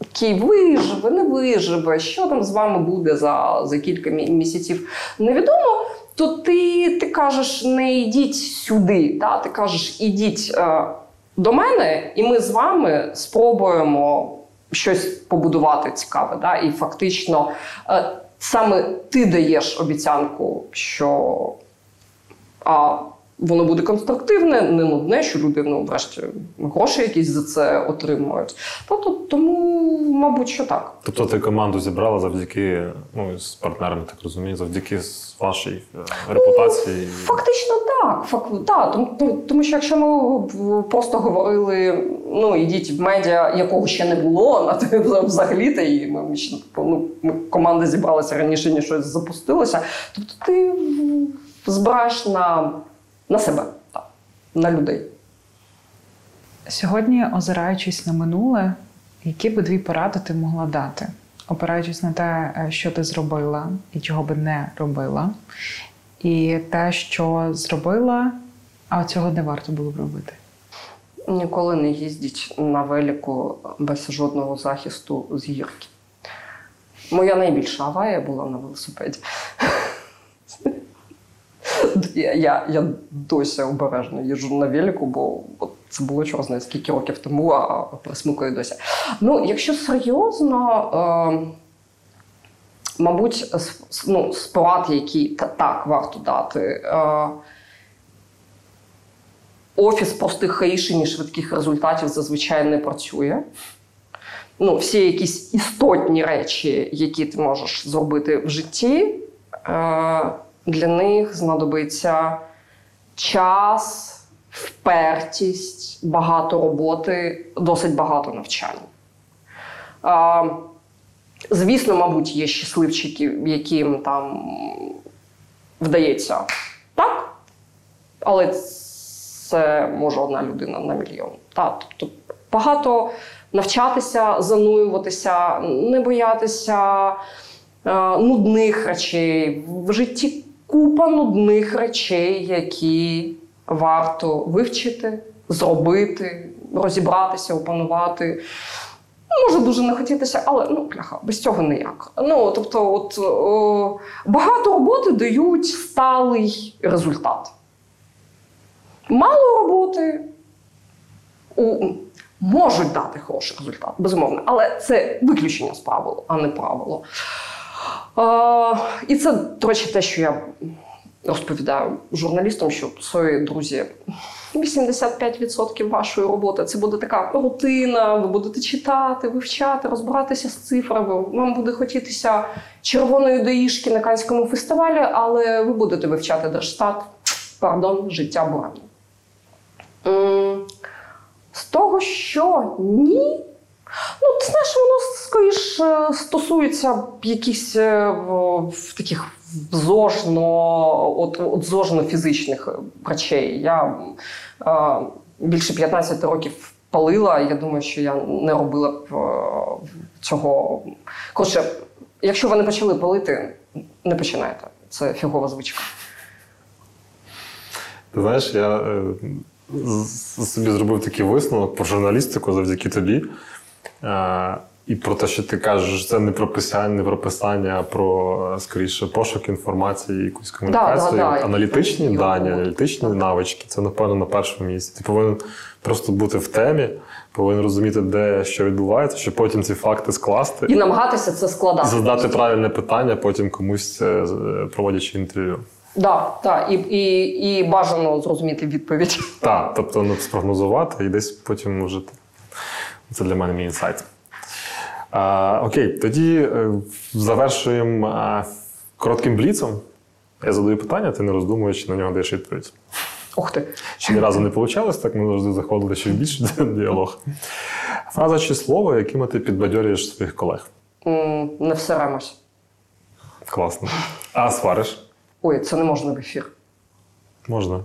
який виживе, не виживе, що там з вами буде за за кілька місяців, невідомо, то ти ти кажеш, не йдіть сюди, та? ти кажеш, ідіть е, до мене, і ми з вами спробуємо щось побудувати цікаве. Да? І фактично е, саме ти даєш обіцянку, що. А Воно буде конструктивне, не нудне, що люди ну, врешті гроші якісь за це отримують. Тобто, тому, мабуть, що так. Тобто ти команду зібрала завдяки ну, з партнерами, так розумію, завдяки вашій е, репутації? Ну, фактично так. Фак, так. Тому, тому що якщо ми просто говорили, ну ідіть в медіа, якого ще не було, на взагалі та і ми, ну, ми команда зібралася раніше, ніж щось запустилося. Тобто ти збираєш на на себе, на людей. Сьогодні, озираючись на минуле, які би дві поради ти могла дати, опираючись на те, е, що ти зробила і чого би не робила, і те, що зробила, а цього не варто було б робити. Ніколи не їздіть на велику без жодного захисту з гірки. Моя найбільша аварія була на велосипеді. Я я, я досі обережно їжджу на велику, бо це було знає скільки років тому, а присмикаю досі. Ну, якщо серйозно, е, мабуть, ну, спорад, які та, так варто дати. Е, Офіс простих хаїшень і швидких результатів зазвичай не працює. Ну, Всі якісь істотні речі, які ти можеш зробити в житті. Для них знадобиться час, впертість, багато роботи, досить багато навчання. Звісно, мабуть, є щасливчики, яким там вдається так, але це може одна людина на мільйон. Так, тобто багато навчатися, зануюватися, не боятися е, нудних речей. В житті купа нудних речей, які варто вивчити, зробити, розібратися, опанувати. Може дуже не хотітися, але ну пляха, без цього ніяк. Ну тобто, от о, багато роботи дають сталий результат. Мало роботи у, можуть дати хороший результат, безумовно, але це виключення з правил, а не правило. І це, до речі, те, що я розповідаю журналістам, що свої друзі. 85% вашої роботи це буде така рутина. Ви будете читати, вивчати, розбиратися з цифрами. Вам буде хотітися червоної доїжки на Канському фестивалі, але ви будете вивчати Держстат. Пардон, життя буремне. З того, що ні. Ну, ти знаєш, воно скоріш е, стосується якихось е, таких зожно, от, от зожно фізичних речей. Я е, більше 15 років палила. Я думаю, що я не робила б е, цього. Коротше, якщо ви не почали палити, не починайте. Це фігова звичка. Знаєш, я е, собі зробив такий висновок про журналістику завдяки тобі. Е, і про те, що ти кажеш, це не про писання, не про писання, а про скоріше пошук інформації, якусь комунікацію, да, да, да. аналітичні Я дані, аналітичні навички. Це напевно на першому місці. Ти повинен просто бути в темі, повинен розуміти, де що відбувається, щоб потім ці факти скласти І намагатися це і складати. задати правильне питання, потім комусь е, проводячи інтерв'ю. Да, так, і, і, і бажано зрозуміти відповідь. Так, тобто ну, спрогнозувати і десь потім вжити. Це для мене мій інсайт. А, окей, тоді е, завершуємо коротким бліцом. Я задаю питання, ти не роздумуєш, на нього даєш відповідь. Ух ти. Ще ні разу не вийшло, так ми завжди заходили ще в більший <laughs> діалог. Фраза чи слово, якими ти підбадьорюєш своїх колег. Не всеремось. Класно. А свариш? Ой, це не можна в ефір. Можна.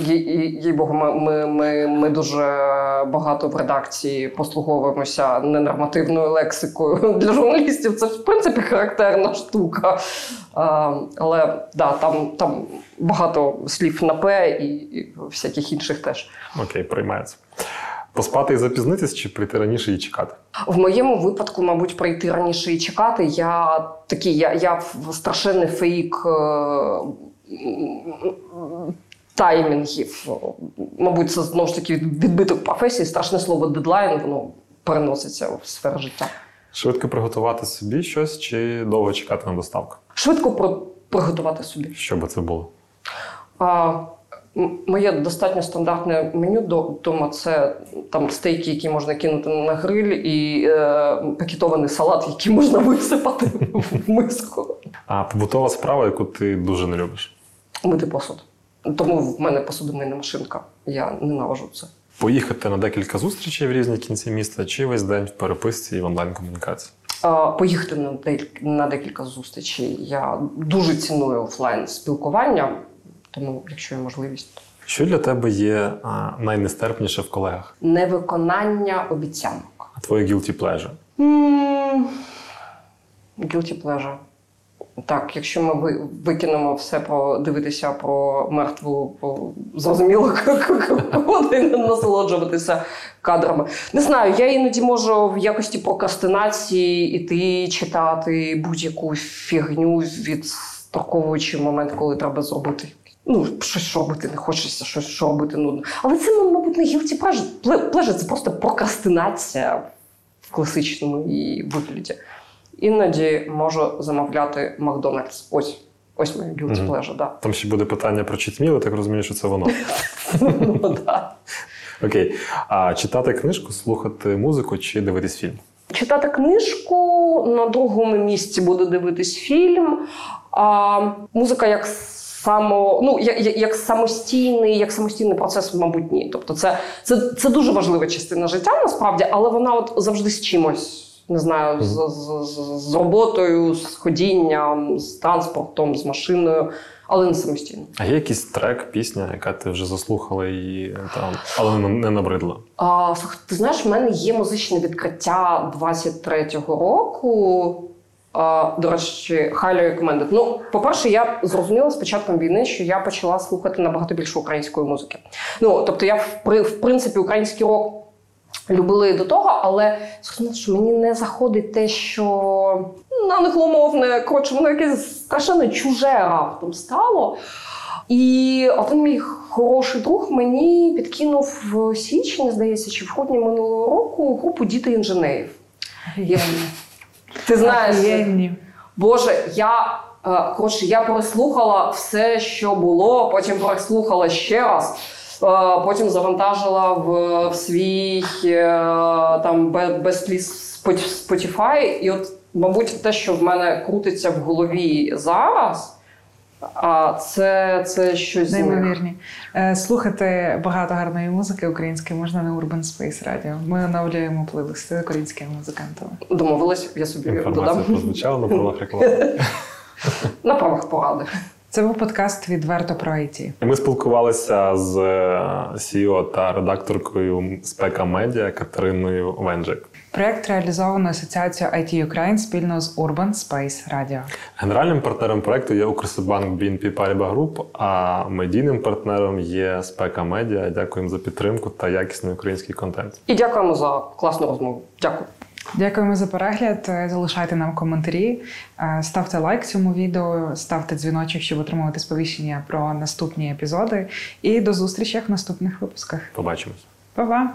Їй- Богу, ми, ми, ми, ми дуже багато в редакції послуговуємося ненормативною лексикою. <laughs> Для журналістів це в принципі характерна штука. А, але да, там, там багато слів на П і, і всяких інших теж. Окей, приймається. Поспати і запізнитись чи прийти раніше і чекати? В моєму випадку, мабуть, прийти раніше і чекати. Я такий, я, я страшенний фейк е, таймінгів. Мабуть, це знову ж таки відбиток професії. Страшне слово дедлайн, воно переноситься в сферу життя. Швидко приготувати собі щось чи довго чекати на доставку? Швидко про- приготувати собі. Що би це було? А, моє достатньо стандартне меню до- вдома це там стейки, які можна кинути на гриль, і е, пакетований салат, який можна висипати <laughs> в миску. А побутова справа, яку ти дуже не любиш. Мити посуд. Тому в мене посудомийна машинка. Я ненавижу це. Поїхати на декілька зустрічей в різні кінці міста, чи весь день в переписці і в онлайн-комунікації. Поїхати на декілька зустрічей. Я дуже ціную офлайн спілкування, тому, якщо є можливість, Що для тебе є найнестерпніше в колегах? невиконання обіцянок. А твоє guilty pleasure? М, Guilty pleasure. Так, якщо ми ви- викинемо все про дивитися про мертву, зрозуміло, <laughs> насолоджуватися кадрами. Не знаю, я іноді можу в якості прокрастинації іти читати будь-яку фігню, відстроковуючи момент, коли треба зробити. Ну, щось робити не хочеться, щось робити нудно. Але це, мабуть, не guilty pleasure. Пле- це просто прокрастинація в класичному її вигляді. Іноді можу замовляти Макдональдс. Ось. Ось моє guilty pleasure, да. Там ще буде питання про читміли, так розумію, що це воно. <laughs> Ну, да. Окей. А читати книжку, слухати музику чи дивитись фільм? Читати книжку на другому місці буду дивитись фільм. А музика як само, ну, як- як самостійний, як самостійний процес, мабуть, ні. Тобто, це, це, це дуже важлива частина життя насправді, але вона от завжди з чимось не знаю, з, з, з, з роботою, з ходінням, з транспортом, з машиною, але не самостійно. А є якийсь трек, пісня, яка ти вже заслухала і там, але не- не набридла? А, ти знаєш, в мене є музичне відкриття 23-го року. А, до речі, highly recommended. Ну, по-перше, я зрозуміла з початком війни, що я почала слухати набагато більше української музики. Ну, тобто, я в, в принципі український рок любила до того, але зрозуміла, що мені не заходить те, що ну, англомовне, коротше, воно якесь страшенно чуже раптом стало. І один мій хороший друг мені підкинув в січні, здається, чи в грудні минулого року групу Діти інженерів. Я- Ти знаєш. Боже, я е, коротше, я переслухала все, що було, потім переслухала ще раз. Е, Потім завантажила в, в свій е, там бе- безпліс Spotify. І от, мабуть, те, що в мене крутиться в голові зараз, а це, це щось. Неймовірні. Е, Слухати багато гарної музики української можна на Urban Space Radio. Ми оновлюємо плейлисти українськими музикантами. Домовилась, я собі Інформація додам прозвучала на правах реклами. <laughs> на правах поради. Це був подкаст відверто про IT. Ми спілкувалися з е, CEO та редакторкою спека медіа Катериною Венджик. Проєкт реалізовано Асоціацією IT Ukraine спільно з Urban Space Radio. Генеральним партнером проекту є Укрсибанк BNP Paribas Group, а медійним партнером є спека медіа. Дякуємо за підтримку та якісний український контент. І дякуємо за класну розмову. Дякую. Дякуємо за перегляд. Залишайте нам коментарі, Е, ставте лайк цьому відео, ставте дзвіночок, щоб отримувати сповіщення про наступні епізоди. І до зустрічі в наступних випусках. Побачимось. Па-па!